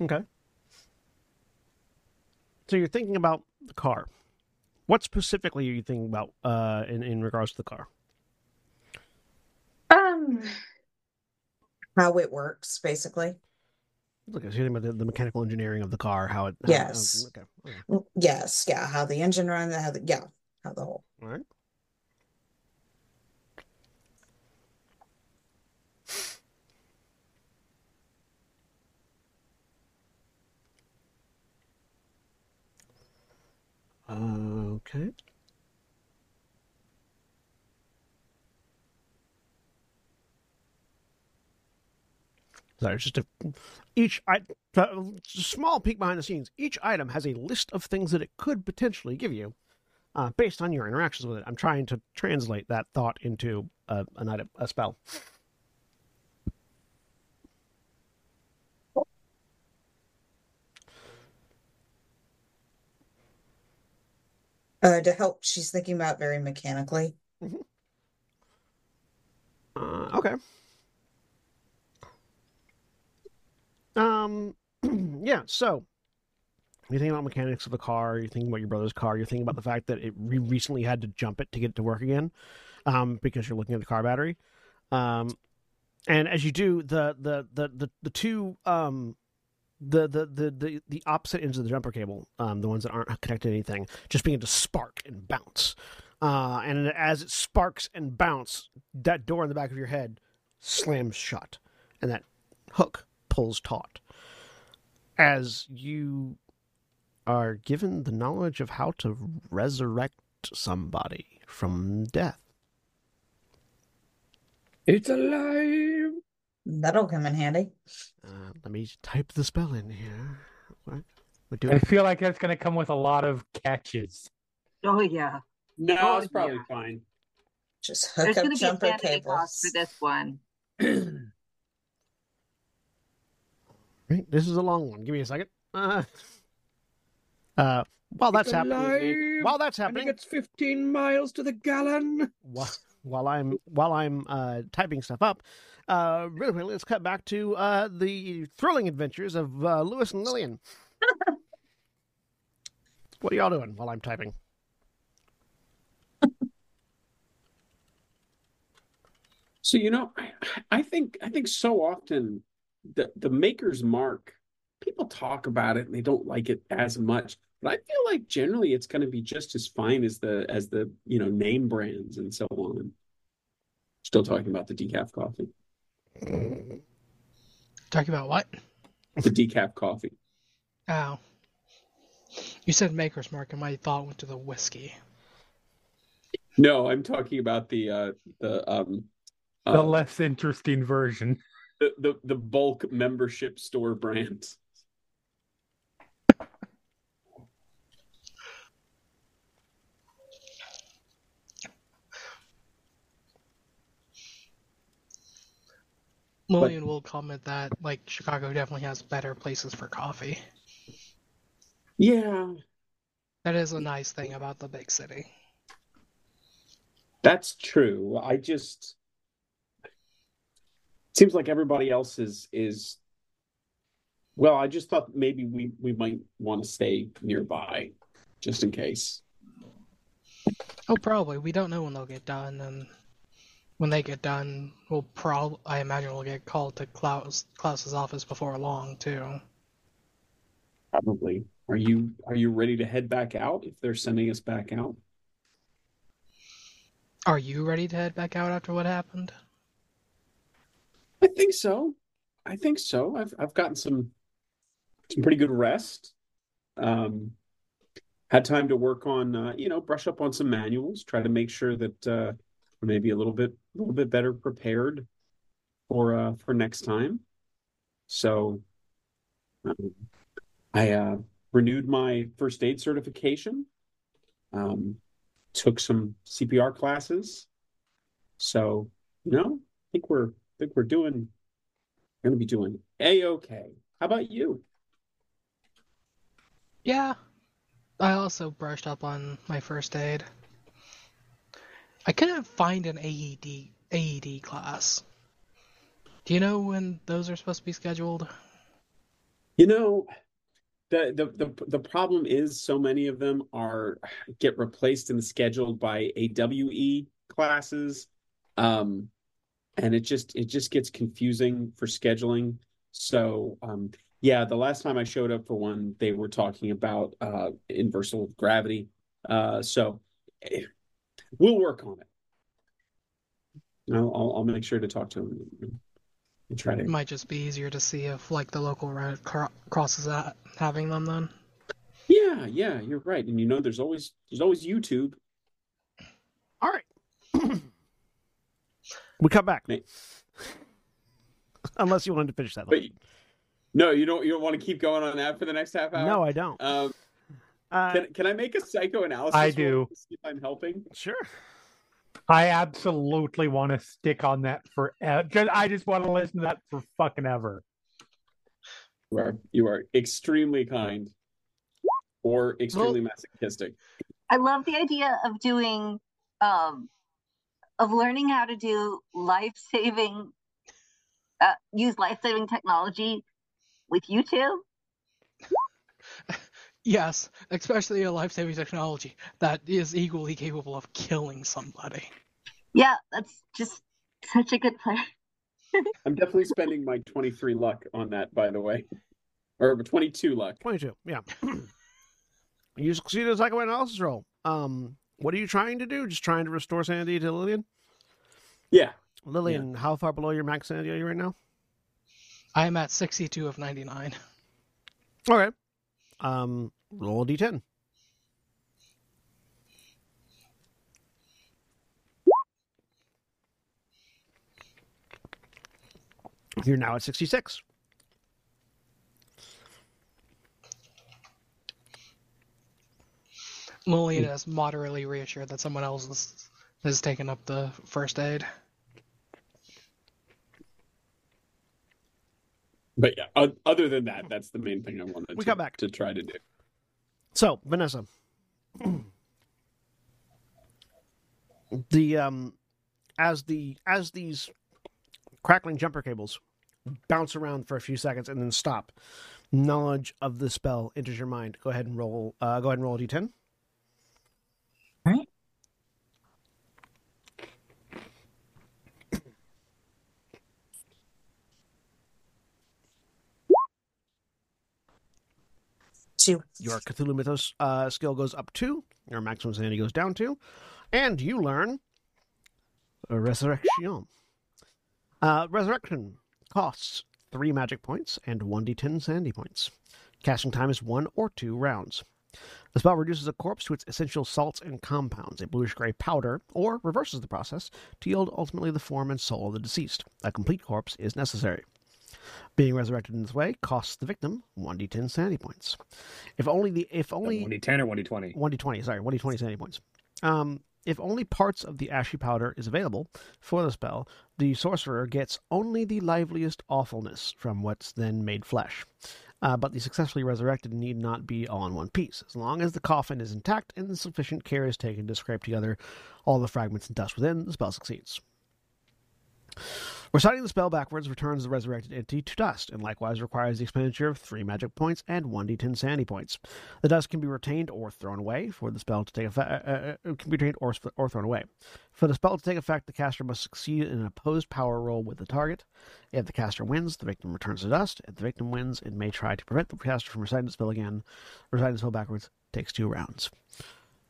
Okay. So you're thinking about the car. What specifically are you thinking about uh, in in regards to the car? Um, how it works, basically. Look, I was thinking about the, the mechanical engineering of the car, how it. how- Yes. okay. okay. Mm, Yes, yeah, how the engine runs, how the yeah, how the whole. All right. Okay. Sorry, just a each I uh, small peek behind the scenes. Each item has a list of things that it could potentially give you, uh, based on your interactions with it. I'm trying to translate that thought into a, an item, a spell. Uh, to help, she's thinking about very mechanically. Uh, okay. Um, [clears throat] yeah. So, you're thinking about mechanics of the car. You're thinking about your brother's car. You're thinking about the fact that it re- recently had to jump it to get it to work again, um, because you're looking at the car battery. Um, and as you do, the the the the, the two um. The, the, the, the, the opposite ends of the jumper cable, um, the ones that aren't connected to anything, just begin to spark and bounce. Uh, and as it sparks and bounce, that door in the back of your head slams shut, and that hook pulls taut. As you are given the knowledge of how to resurrect somebody from death. It's alive. That'll come in handy. Let me type the spell in here. What? We're I feel like that's going to come with a lot of catches. Oh yeah, No, Oh, it's probably yeah. fine. Just hook there's up going to be a jumper sanity cost cables. for this one. [clears throat] Right, this is a long one. Give me a second. Uh, [laughs] uh, while that's It's happening, alive. while that's And it happening, gets 15 miles to the gallon. while, while I'm while I'm uh, typing stuff up, uh, really quickly, let's cut back to uh, the thrilling adventures of uh, Lewis and Lillian. [laughs] what are y'all doing while I'm typing? So you know, I, I think I think so often the the maker's mark, people talk about it and they don't like it as much. But I feel like generally it's going to be just as fine as the as the you know name brands and so on. Still talking about the decaf coffee, Talking about what? the decaf coffee. Oh. You said Maker's Mark, and my thought went to the whiskey. No, I'm talking about the uh the um The uh, less interesting version. the, the the bulk membership store brands. Lillian will comment that like Chicago definitely has better places for coffee. Yeah, That is a nice thing about the big city. That's true. I just seems like everybody else is is well, I just thought maybe we we might want to stay nearby just in case. Oh, probably. We don't know when they'll get done, and when they get done, we'll prob I imagine we'll get called to Klaus Klaus's office before long too. Probably. Are you are you ready to head back out if they're sending us back out? Are you ready to head back out after what happened? I think so. I think so. I've I've gotten some some pretty good rest. Um, had time to work on, uh, you know, brush up on some manuals, try to make sure that uh, maybe a little bit, a little bit better prepared for uh, for next time. So, um, I uh, renewed my first aid certification. Um, took some CPR classes. So, you know, I think we're I think we're doing going to be doing a okay. How about you? Yeah. I also brushed up on my first aid. I couldn't find an AED AED class. Do you know when those are supposed to be scheduled? You know, the the the, the problem is so many of them are get replaced and scheduled by AWE classes. Um and it just it just gets confusing for scheduling. So um yeah, the last time I showed up for one, they were talking about uh inversal gravity. Uh so we'll work on it. I'll, I'll, I'll make sure to talk to him and try to It might just be easier to see if like the local Red Cro- Cross is at having them then. Yeah, yeah, you're right. And you know, there's always there's always YouTube. All right. we come back. Nate. Unless you wanted to finish that. But no, you don't. You don't want to keep going on that for the next half hour. no, I don't. Um, Uh, can can I make a psychoanalysis? I do. see if I'm helping. sure. I absolutely want to stick on that for. I just want to listen to that for fucking ever. You are you are extremely kind, or extremely masochistic. I love the idea of doing, um, of learning how to do life saving, uh, use life saving technology with YouTube. [laughs] Yes, especially a life-saving technology that is equally capable of killing somebody. Yeah, that's just such a good plan. [laughs] I'm definitely spending my 23 luck on that, by the way, or 22 luck. 22. Yeah. [clears throat] you succeeded a psychoanalysis roll. Um, what are you trying to do? Just trying to restore sanity to Lillian? Yeah, Lillian, how far below your max sanity are you right now? I am at 62 of 99. Okay. Um, roll a d10. You're now at 66. Lillian is moderately reassured that someone else is, has taken up the first aid. But yeah. Other than that, that's the main thing I wanted We to, come back. to try to do. So, Vanessa. the um as the as these crackling jumper cables bounce around for a few seconds and then stop, knowledge of the spell enters your mind. Go ahead and roll uh go ahead and roll a d10. Two. Your Cthulhu Mythos uh, skill goes up two, your maximum sanity goes down two, and you learn Resurrection. Uh, resurrection costs three magic points and 1d10 sanity points. Casting time is one or two rounds. The spell reduces a corpse to its essential salts and compounds, a bluish gray powder, or reverses the process to yield ultimately the form and soul of the deceased. A complete corpse is necessary. Being resurrected in this way costs the victim 1d10 sanity points. If only the if only One d ten or one d twenty. 1d20, sorry, 1d20 sanity points. Um, if only parts of the ashy powder is available for the spell, the sorcerer gets only the liveliest awfulness from what's then made flesh. Uh, but the successfully resurrected need not be all in one piece. As long as the coffin is intact and sufficient care is taken to scrape together all the fragments and dust within, the spell succeeds. Reciting the spell backwards returns the resurrected entity to dust, and likewise requires the expenditure of three magic points and 1d10 sanity points. The dust can be retained or thrown away for the spell to take effect. Uh, uh, can be retained or, or thrown away. For the spell to take effect, the caster must succeed in an opposed power roll with the target. If the caster wins, the victim returns to dust. If the victim wins, it may try to prevent the caster from reciting the spell again. Reciting the spell backwards takes two rounds.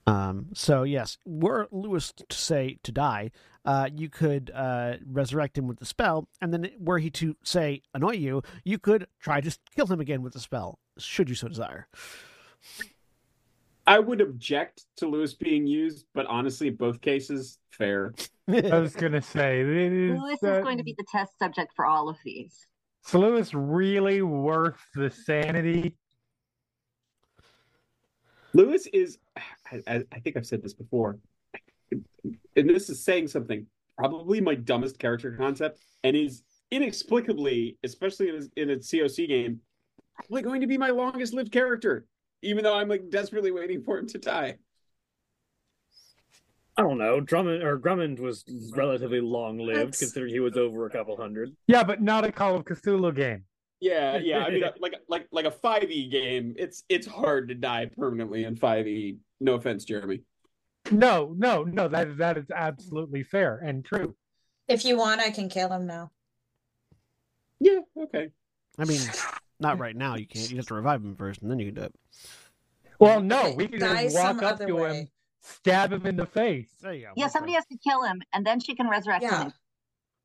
Um, so yes, were Lewis to say to die, uh, you could uh, resurrect him with the spell, and then were he to say annoy you, you could try to kill him again with the spell, should you so desire. I would object to Lewis being used, but honestly, both cases fair. I was gonna say, it is, Lewis uh, is going to be the test subject for all of these. So Lewis really worth the sanity? Lewis is, I, I- I think I've said this before, and this is saying something, probably my dumbest character concept, and is inexplicably, especially in a, in a COC game, probably going to be my longest lived character, even though I'm like desperately waiting for him to die. I don't know. Drummond or Grummond was relatively long lived, considering he was over a couple hundred. Yeah, but not a Call of Cthulhu game. Yeah, [laughs] yeah. I mean, like like like a five E game, it's it's hard to die permanently in five E. No offense, Jeremy. No, no, no. That that is absolutely fair and true. If you want, I can kill him now. Yeah, okay. I mean, not right now. You can't. You have to revive him first, and then you can do it. Well, no, we can just walk up other to him, stab him in the face. There you go. Yeah, somebody has to kill him, and then she can resurrect Yeah. him.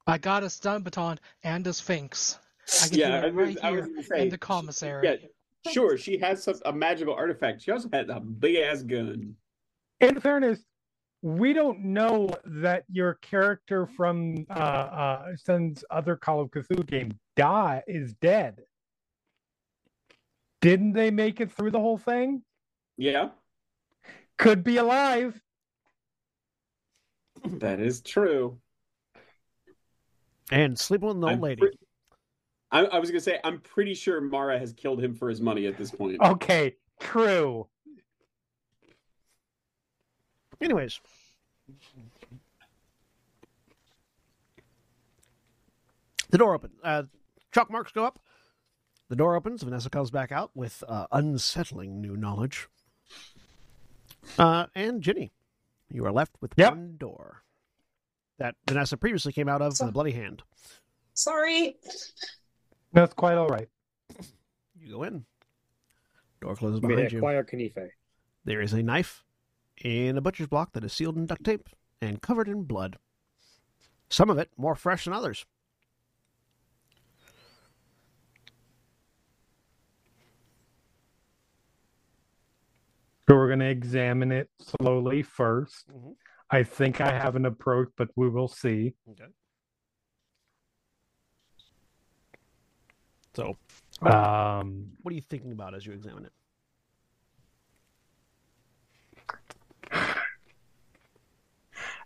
I got a stun baton and a sphinx. I can Yeah, I do it right I was here gonna say in the commissary. Yeah, sure. She has some a magical artifact. She also has a big ass gun. In fairness, we don't know that your character from uh uh Sen's other Call of Cthulhu game die is dead. Didn't they make it through the whole thing? Yeah, Could be alive. that is true. And sleeping with an old I'm lady. pre- I, I was gonna say I'm pretty sure Mara has killed him for his money at this point. Okay, true. Anyways. The door opens. Uh, chalk marks go up. The door opens. Vanessa comes back out with uh, unsettling new knowledge. Uh, and Ginny, you are left with Yep. one door that Vanessa previously came out of with a bloody hand. Sorry. That's quite all right. You go in. Door closes We behind you. acquire Kanife. There is a knife in a butcher's block that is sealed in duct tape and covered in blood. Some of it more fresh than others. So we're gonna examine it slowly 1st Mhm. I think I have an approach, but we will see. Okay. So, Um what are you thinking about as you examine it?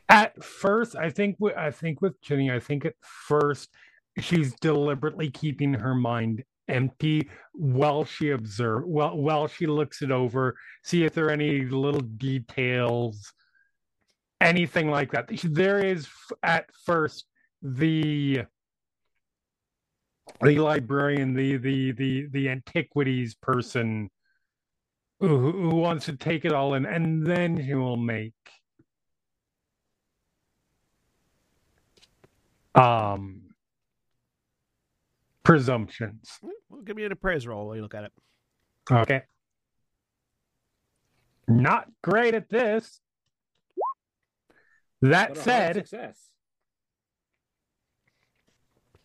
At first, I think I think with Jenny, I think at first she's deliberately keeping her mind empty while she observe well while she looks it over, see if there are any little details, anything like that. There is at first the the librarian, the the the the antiquities person who, who wants to take it all in, and then she will make um presumptions Well, give me an appraise roll while you look at it. okay not great at this that But a hard said success.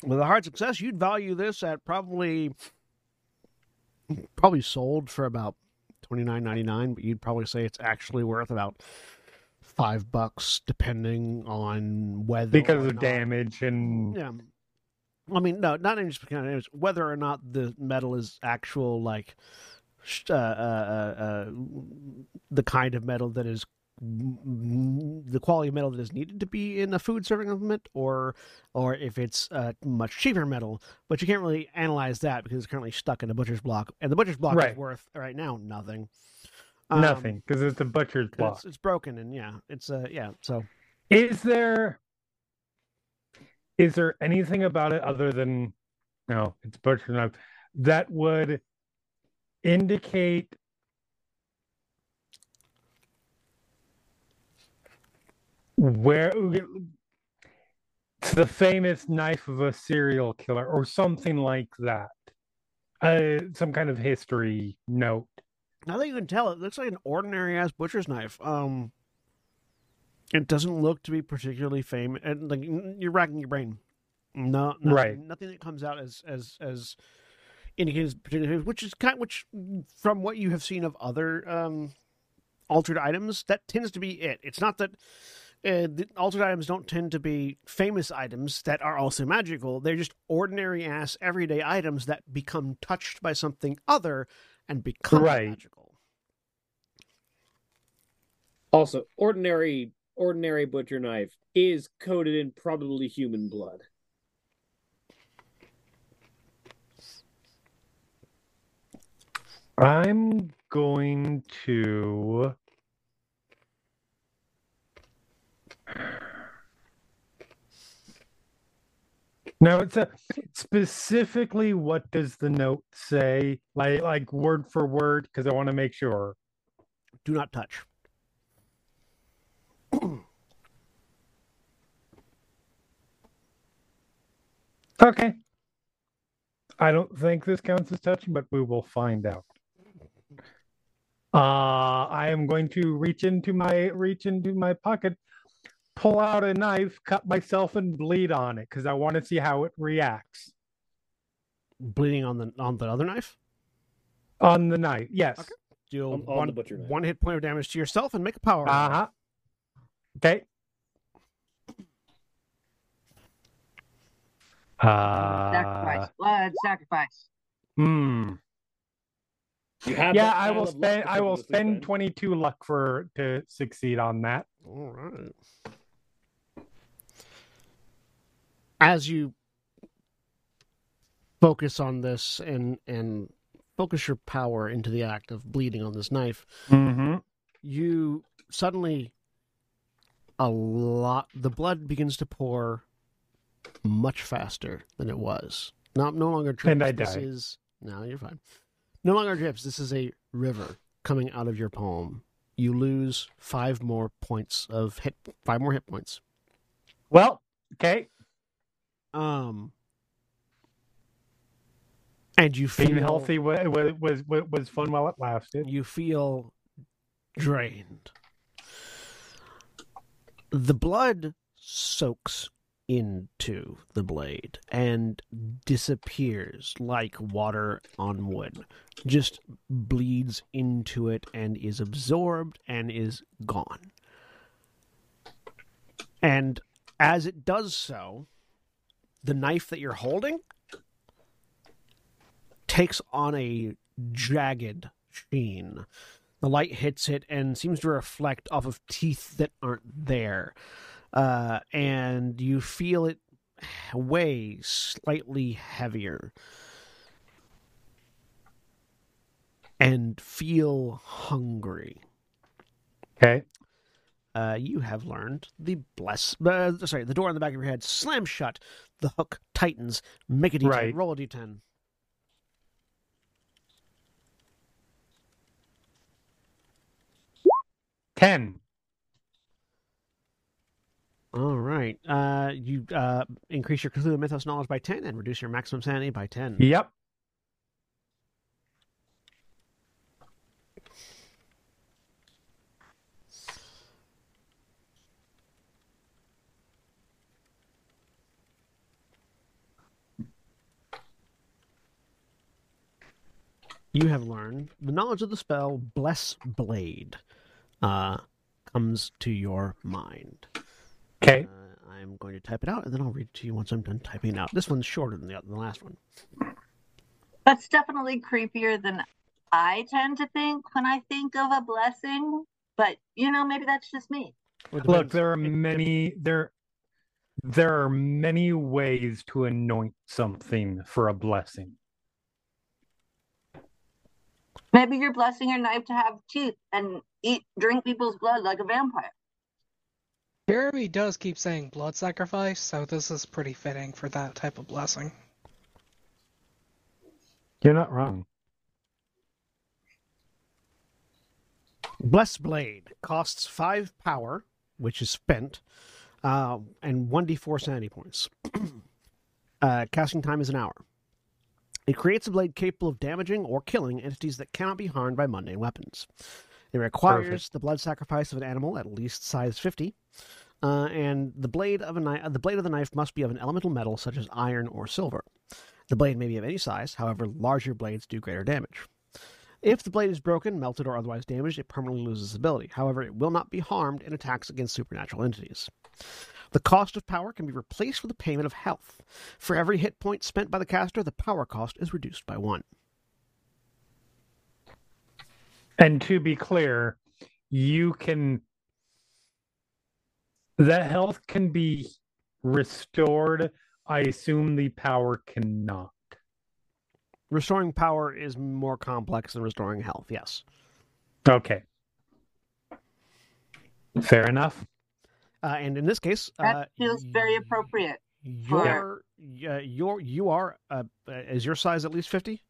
With a hard success, you'd value this at probably probably sold for about twenty nine ninety nine, but you'd probably say it's actually worth about five bucks, depending on whether because of not- damage and Yeah. I mean, no, not even just because of damage, whether or not the metal is actual, like, uh, uh, uh, uh, the kind of metal that is the quality of metal that is needed to be in a food serving implement, or or if it's uh, much cheaper metal. But you can't really analyze that because it's currently stuck in a butcher's block, and the butcher's block Right. is worth right now nothing. Um, nothing because it's a butcher's block It's, it's broken, and yeah, it's uh, yeah. So is there is there anything about it other than no it's butcher knife that would indicate where it's the famous knife of a serial killer or something like that uh some kind of history note Now that you can tell, it looks like an ordinary ass butcher's knife. Um, it doesn't look to be particularly famous, and like you're racking your brain. No, nothing, Right. Nothing that comes out as as as indicates particular, which is kind, which from what you have seen of other um, altered items, that tends to be it. It's not that uh, the altered items don't tend to be famous items that are also magical. They're just ordinary ass everyday items that become touched by something other and become Right. magical. Also, ordinary ordinary butcher knife is coated in probably human blood. I'm going to. No, it's a specifically what does the note say? Like like word for word, because I want to make sure. Do not touch. [clears throat] Okay. I don't think this counts as touching, but we will find out. Uh, I am going to reach into my reach into my pocket, pull out a knife, cut myself, and bleed on it because I want to see how it reacts Bleeding on the on the other knife. on the knife. Yes. Okay. Deal On- on one the butcher knife. one hit point of damage to yourself and make a power. roll. Uh huh. Okay. Sacrifice. Uh, Blood sacrifice. hmm. You have Yeah, I will spend. I will in the food spend twenty-two luck for to succeed on that. All right. As you focus on this and and focus your power into the act of bleeding on this knife, Mm-hmm. you suddenly a lot the blood begins to pour much faster than it was. Not no longer drips. And I This die. is no, you're fine. No longer drips. This is a river coming out of your palm. You lose five more points of hit. Five more hit points. Well, okay. Um, and you feel Being healthy was, was was was fun while it lasted. You feel drained. The blood soaks into the blade and disappears like water on wood. Just bleeds into it and is absorbed and is gone. And as it does so, the knife that you're holding takes on a jagged sheen. The light hits it and seems to reflect off of teeth that aren't there. Uh, and you feel it weigh slightly heavier. And feel hungry. Okay. Uh, you have learned the bless. Uh, sorry, the door on the back of your head slams shut. The hook tightens. Make a d10. Right. Roll a d10. Ten. All right. Uh, you uh, increase your Cthulhu Mythos knowledge by 10 and reduce your maximum sanity by 10. Yep. You have learned the knowledge of the spell Bless Blade uh, comes to your mind. Okay. Uh, I'm going to type it out and then I'll read it to you once I'm done typing it out. This one's shorter than the, than the last one. That's definitely creepier than I tend to think when I think of a blessing. But you know, maybe that's just me. Look, there are many there there are many ways to anoint something for a blessing. Maybe you're blessing your knife to have teeth and eat, drink people's blood like a vampire. Jeremy does keep saying blood sacrifice, so this is pretty fitting for that type of blessing. You're not wrong. Bless Blade costs 5 power, which is spent, uh, and 1d4 sanity points. [clears throat] uh, casting time is an hour. It creates a blade capable of damaging or killing entities that cannot be harmed by mundane weapons. It requires Perfect. the blood sacrifice of an animal at least size 50, uh, and the blade of a knife, the blade of the knife must be of an elemental metal such as iron or silver. The blade may be of any size, however, larger blades do greater damage. If the blade is broken, melted, or otherwise damaged, it permanently loses its ability. However, it will not be harmed in attacks against supernatural entities. The cost of power can be replaced with the payment of health. For every hit point spent by the caster, the power cost is reduced by one. And to be clear, you can the health can be restored. I assume the power cannot. Restoring power is more complex than restoring health, yes. Okay. Fair enough. Uh, and in this case, That uh, feels very y- appropriate. Your, uh, your, you are, uh, is your size at least 50?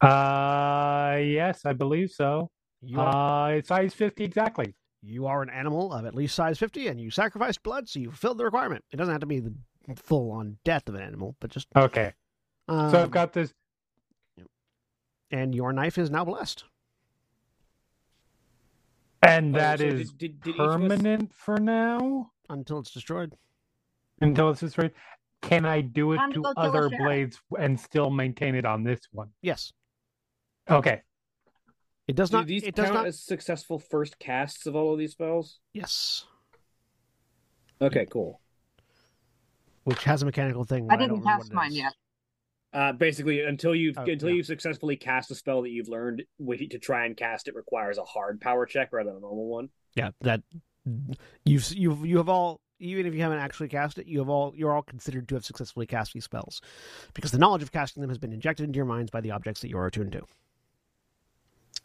Uh yes, I believe so. You are, Uh it's size 50 exactly. you are an animal of at least size 50, and you sacrificed blood, so you fulfilled the requirement. It doesn't have to be the full on death of an animal, but just. Okay. Um, so I've got this And your knife is now blessed. And Oh, that so is did- did- did each us- permanent for now Until it's destroyed. until it's destroyed. Can I do it Time to to go kill a other blades and still maintain it on this one? Yes. Okay. It does Do not. these It does count not. as successful first casts of all of these spells? Yes. Okay, cool. Which has a mechanical thing. I didn't don't cast mine yet. Uh, basically, until you've Oh, until yeah. you've successfully cast a spell that you've learned, to try and cast it requires a hard power check rather than a normal one. Yeah, that you've you've you have all even if you haven't actually cast it, you have all you're all considered to have successfully cast these spells because the knowledge of casting them has been injected into your minds by the objects that you are attuned to.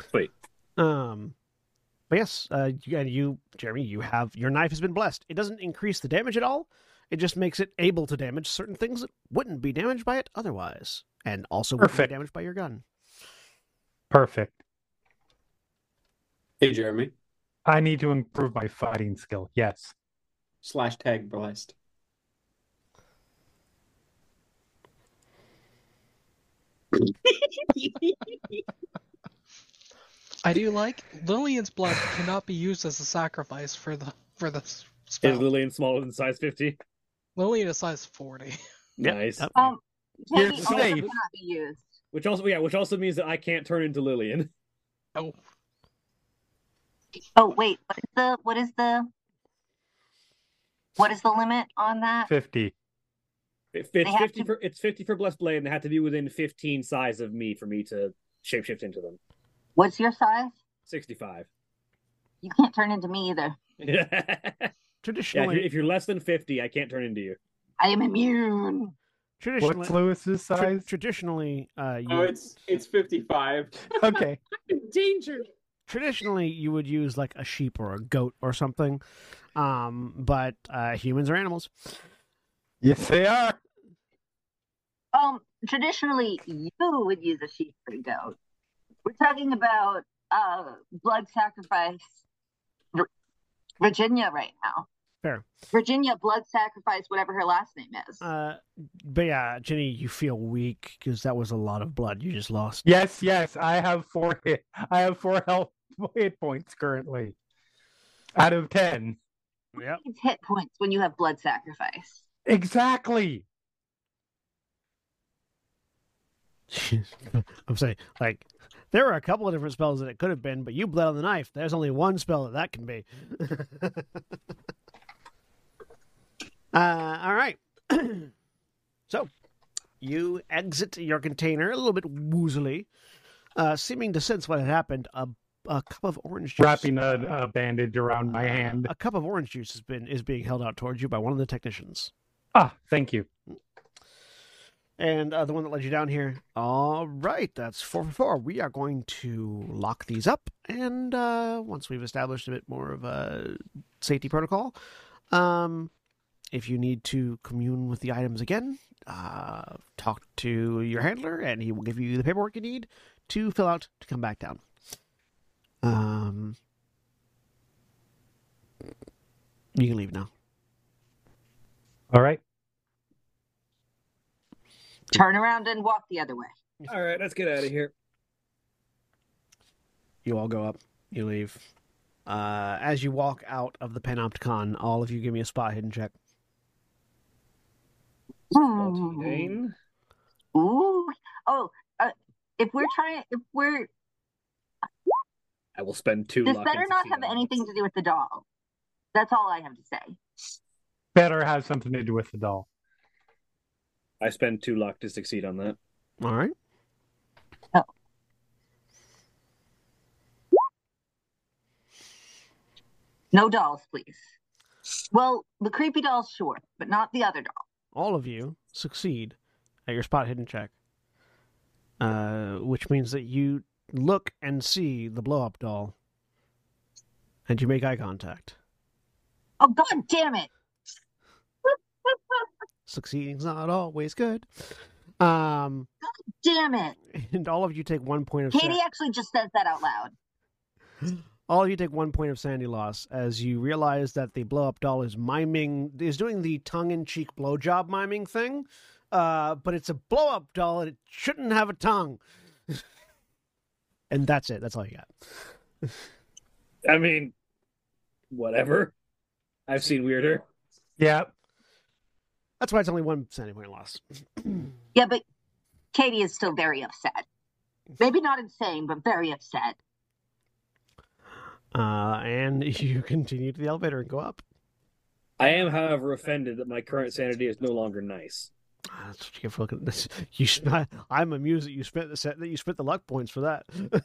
Sweet. Um, but yes, uh, and you, Jeremy, you have your knife has been blessed. It doesn't increase the damage at all. It just makes it able to damage certain things that wouldn't be damaged by it otherwise, and also wouldn't Perfect. be damaged by your gun. Perfect. Hey, Jeremy. I need to improve my fighting skill. Yes. Slash tag blessed. [laughs] I do like Lillian's blood cannot be used as a sacrifice for the for the s- Is spell. Lillian smaller than size fifty? Lillian is size forty. Yep, Nice. yep. Um, You're Teddy also safe. cannot be used. Which also, yeah, which also means that I can't turn into Lillian. Oh, Oh wait, what is the what is the what is the limit on that? 50. It, They it's fifty to- for it's fifty for blessed blade, and they have to be within fifteen size of me for me to shapeshift into them. What's your size? Sixty-five. You can't turn into me either. [laughs] [laughs] yeah, if Traditionally, you're, if you're less than fifty, I can't turn into you. I am immune. traditionally, What's Lewis's tra- size? traditionally, uh, you Oh, it's it's 55. [laughs] Okay. [laughs] Danger. traditionally you would use like a sheep or a goat or something um but uh humans are animals Yes, they are. Um, traditionally, you would use a sheep or a goat. We're talking about uh blood sacrifice. Vir- Virginia right now. Fair. Virginia blood sacrifice, whatever her last name is. uh but yeah jenny you feel weak because that was a lot of blood you just lost Yes, yes. I have four hit. [laughs] I have four health [laughs] hit points currently. Out of ten. yep It's hit points when you have blood sacrifice. Exactly. [laughs] i'm saying like there were a couple of different spells that it could have been but you bled on the knife. There's only one spell that that can be. [laughs] Uh all right. [clears throat] So you exit your container a little bit woozily uh seeming to sense what had happened. A, a cup of orange juice Wrapping a, a bandage around my hand. a cup of orange juice has been is being held out towards you by one of the technicians. Ah, thank you. And uh, the one that led you down here. All right that's four for four. We are going to lock these up. And uh, once we've established a bit more of a safety protocol um, if you need to commune with the items again uh, talk to your handler and he will give you the paperwork you need to fill out to come back down. Um, you can leave now. All right. Turn around and walk the other way. All right, let's get out of here. You all go up. You leave. Uh, as you walk out of the Panopticon, all of you give me a spot hidden check. Fourteen. Ooh. Oh, uh, if we're trying, if we're I will spend two. this better not have on anything to do with the doll. That's all I have to say. Better have something to do with the doll. I spend two luck to succeed on that. All right. No dolls, please. Well, the creepy doll, sure, but not the other doll. All of you succeed at your spot hidden check, uh, which means that you look and see the blow up doll, and you make eye contact. Oh God damn it! [laughs] Succeeding's not always good. Um, Damn it! and all of you take one point of Katie sa- actually just says that out loud. all of you take one point of sandy loss as you realize that the blow up doll is miming is doing the tongue in cheek blowjob miming thing, uh, but it's a blow up doll and it shouldn't have a tongue. [laughs] and that's it. That's all you got. I mean, whatever. I've seen weirder. Yeah. That's why it's only one sandy point loss. [clears throat] Yeah, but Katie is still very upset. Maybe not insane, but very upset. Uh, and [laughs] you continue to the elevator and go up. I am, however, offended that my current sanity is no longer nice. That's what you get for looking at this. You, [laughs] I'm amused that you spent the set that you spent the luck points for that. [laughs]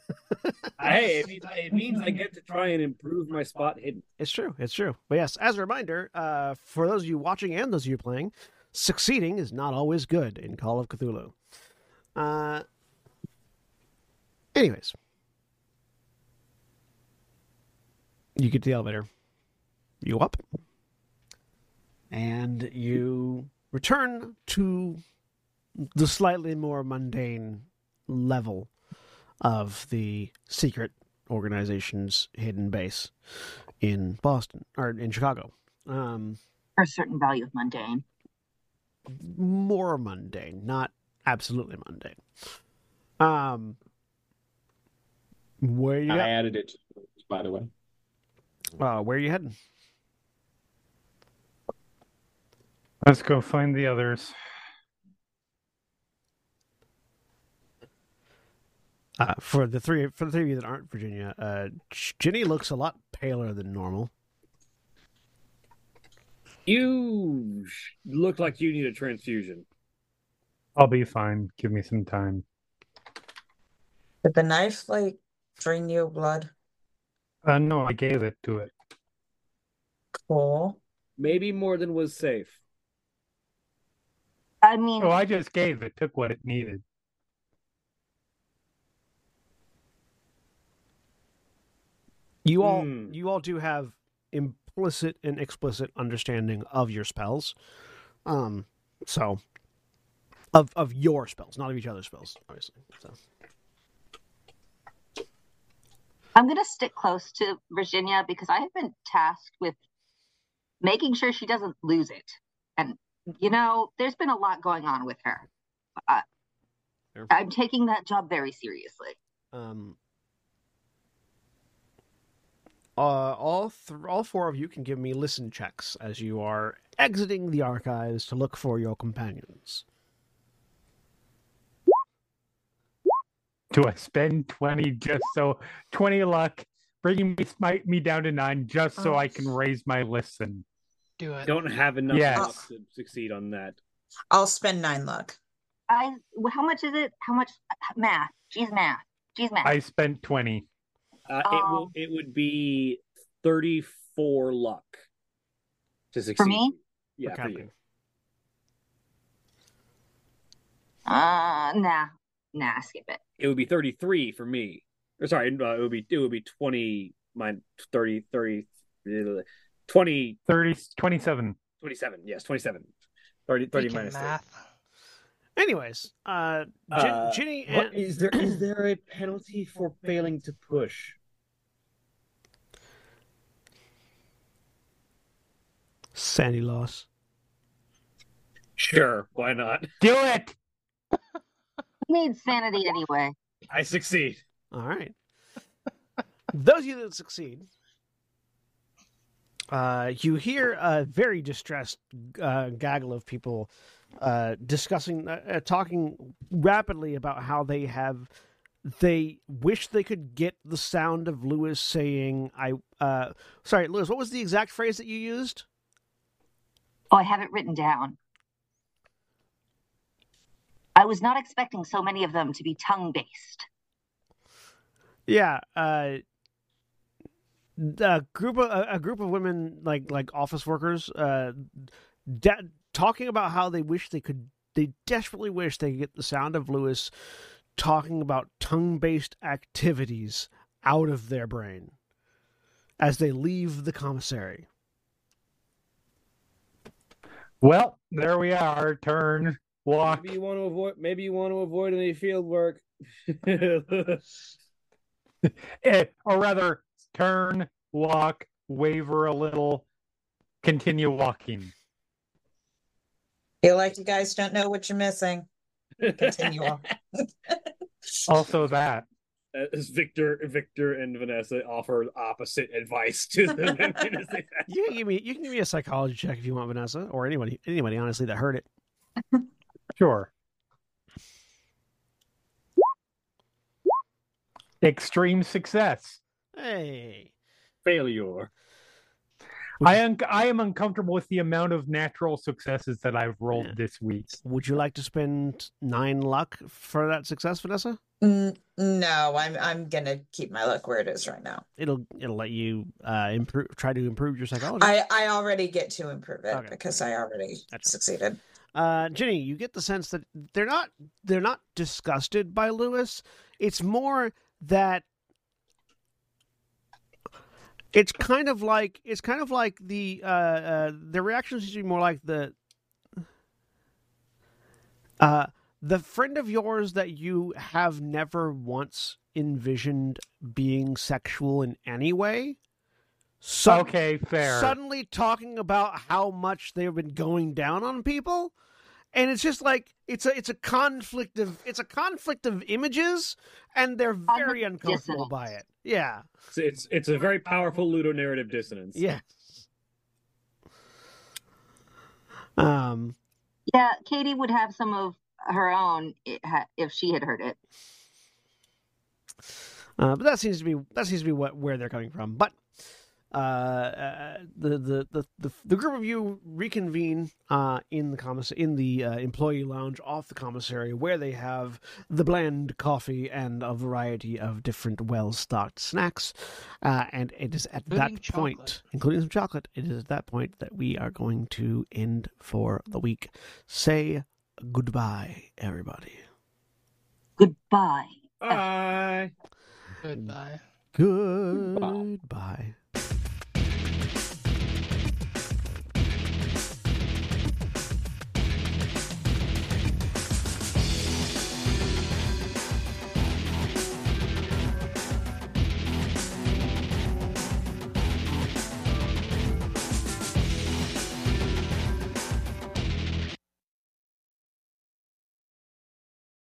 hey, it means, it means I get to try and improve my spot hidden. It's true. It's true. But yes, as a reminder, uh, for those of you watching and those of you playing, succeeding is not always good in Call of Cthulhu. Uh, anyways, you get to the elevator. You up, and you return to the slightly more mundane level of the secret organization's hidden base in Boston or in Chicago. Um, For a certain value of mundane. more mundane, not absolutely mundane. Um, where you I at? added it, by the way. Uh, where are you heading? Let's go find the others. Uh, for the three for the three of you that aren't Virginia, uh, Ginny looks a lot paler than normal. You look like you need a transfusion. I'll be fine. Give me some time. Did the knife like drain your blood? Uh, no, I gave it to it. Cool. Maybe more than was safe. I mean, Oh, I just gave it. Took what it needed. You all Hmm. you all do have implicit and explicit understanding of your spells. Um, so of of your spells, not of each other's spells, obviously. So I'm going to stick close to Virginia because I have been tasked with making sure she doesn't lose it. And, you know, there's been a lot going on with her. Uh, I'm taking that job very seriously. Um, uh, all th- all four of you can give me listen checks as you are exiting the archives to look for your companions. Do I spend 20 just so 20 luck, bringing me smite me down to nine just so I can raise my listen? Do it. Don't have enough Yes. luck to succeed on that. I'll spend nine luck. I, how much is it? How much math? She's math. She's math. I spent 20. Uh, it will. Um, It would be thirty-four luck to succeed. For me? Yeah, for Captain. you. uh, nah, nah, skip it. It would be thirty-three for me. Or sorry, uh, it would be it would be twenty. Mine 30, 30, uh, 20, 30, 27. 27. Yes, 27. 30, 30 Freaking minus three. math. Anyways, uh, Gin- Uh, Ginny and is there? Is [clears throat] there a penalty for failing to push? Sandy loss. Sure, why not? Do it! Who needs sanity anyway? I succeed. All right. [laughs] Those of you that succeed, Uh, you hear a very distressed uh, gaggle of people uh, discussing, uh, uh, talking rapidly about how they have, they wish they could get the sound of Lewis saying, "I." Uh, sorry, Lewis. What was the exact phrase that you used? Oh, I have it written down. I was not expecting so many of them to be tongue based. Yeah, uh, a group of a, a group of women, like like office workers, uh, de- talking about how they wish they could, they desperately wish they could get the sound of Lewis talking about tongue based activities out of their brain as they leave the commissary. Well, there we are. Turn, walk. Maybe you want to avoid. Maybe you want to avoid any field work. [laughs] Eh, or rather, turn, walk, waver a little, continue walking. Feel like you guys don't know what you're missing. Continue on. [laughs] Also, that. As Victor, Victor, and Vanessa offer opposite advice to the women as they pass You can give me you can give me a psychology check if you want, Vanessa, or anybody anybody honestly that heard it. [laughs] Sure. Extreme success. Hey, failure. I am I am uncomfortable with the amount of natural successes that I've rolled Yeah. this week. would you like to spend nine luck for that success, Vanessa? Mm, no, I'm I'm gonna keep my luck where it is right now. It'll it'll let you uh improve try to improve your psychology. I I already get to improve it Okay. because I already Gotcha. succeeded. Uh, Jenny, you get the sense that they're not they're not disgusted by Lewis. It's more that it's kind of like it's kind of like the uh, uh the reaction seems to be more like the uh the friend of yours that you have never once envisioned being sexual in any way. So okay, fair. suddenly talking about how much they've been going down on people and it's just like it's a it's a conflict of it's a conflict of images and they're very uncomfortable by it yeah It's, it's it's a very powerful ludonarrative dissonance. yeah um Yeah, Katie would have some of her own if she had heard it. Uh, but that seems to be that seems to be what where they're coming from. But uh, uh, the, the the the the group of you reconvene uh, in the commiss- in the uh, employee lounge off the commissary, where they have the bland coffee and a variety of different well stocked snacks. Uh, and it is at Including that point, chocolate. including some chocolate, it is at that point that we are going to end for the week. Say goodbye, everybody. Goodbye. Bye. Goodbye. Goodbye.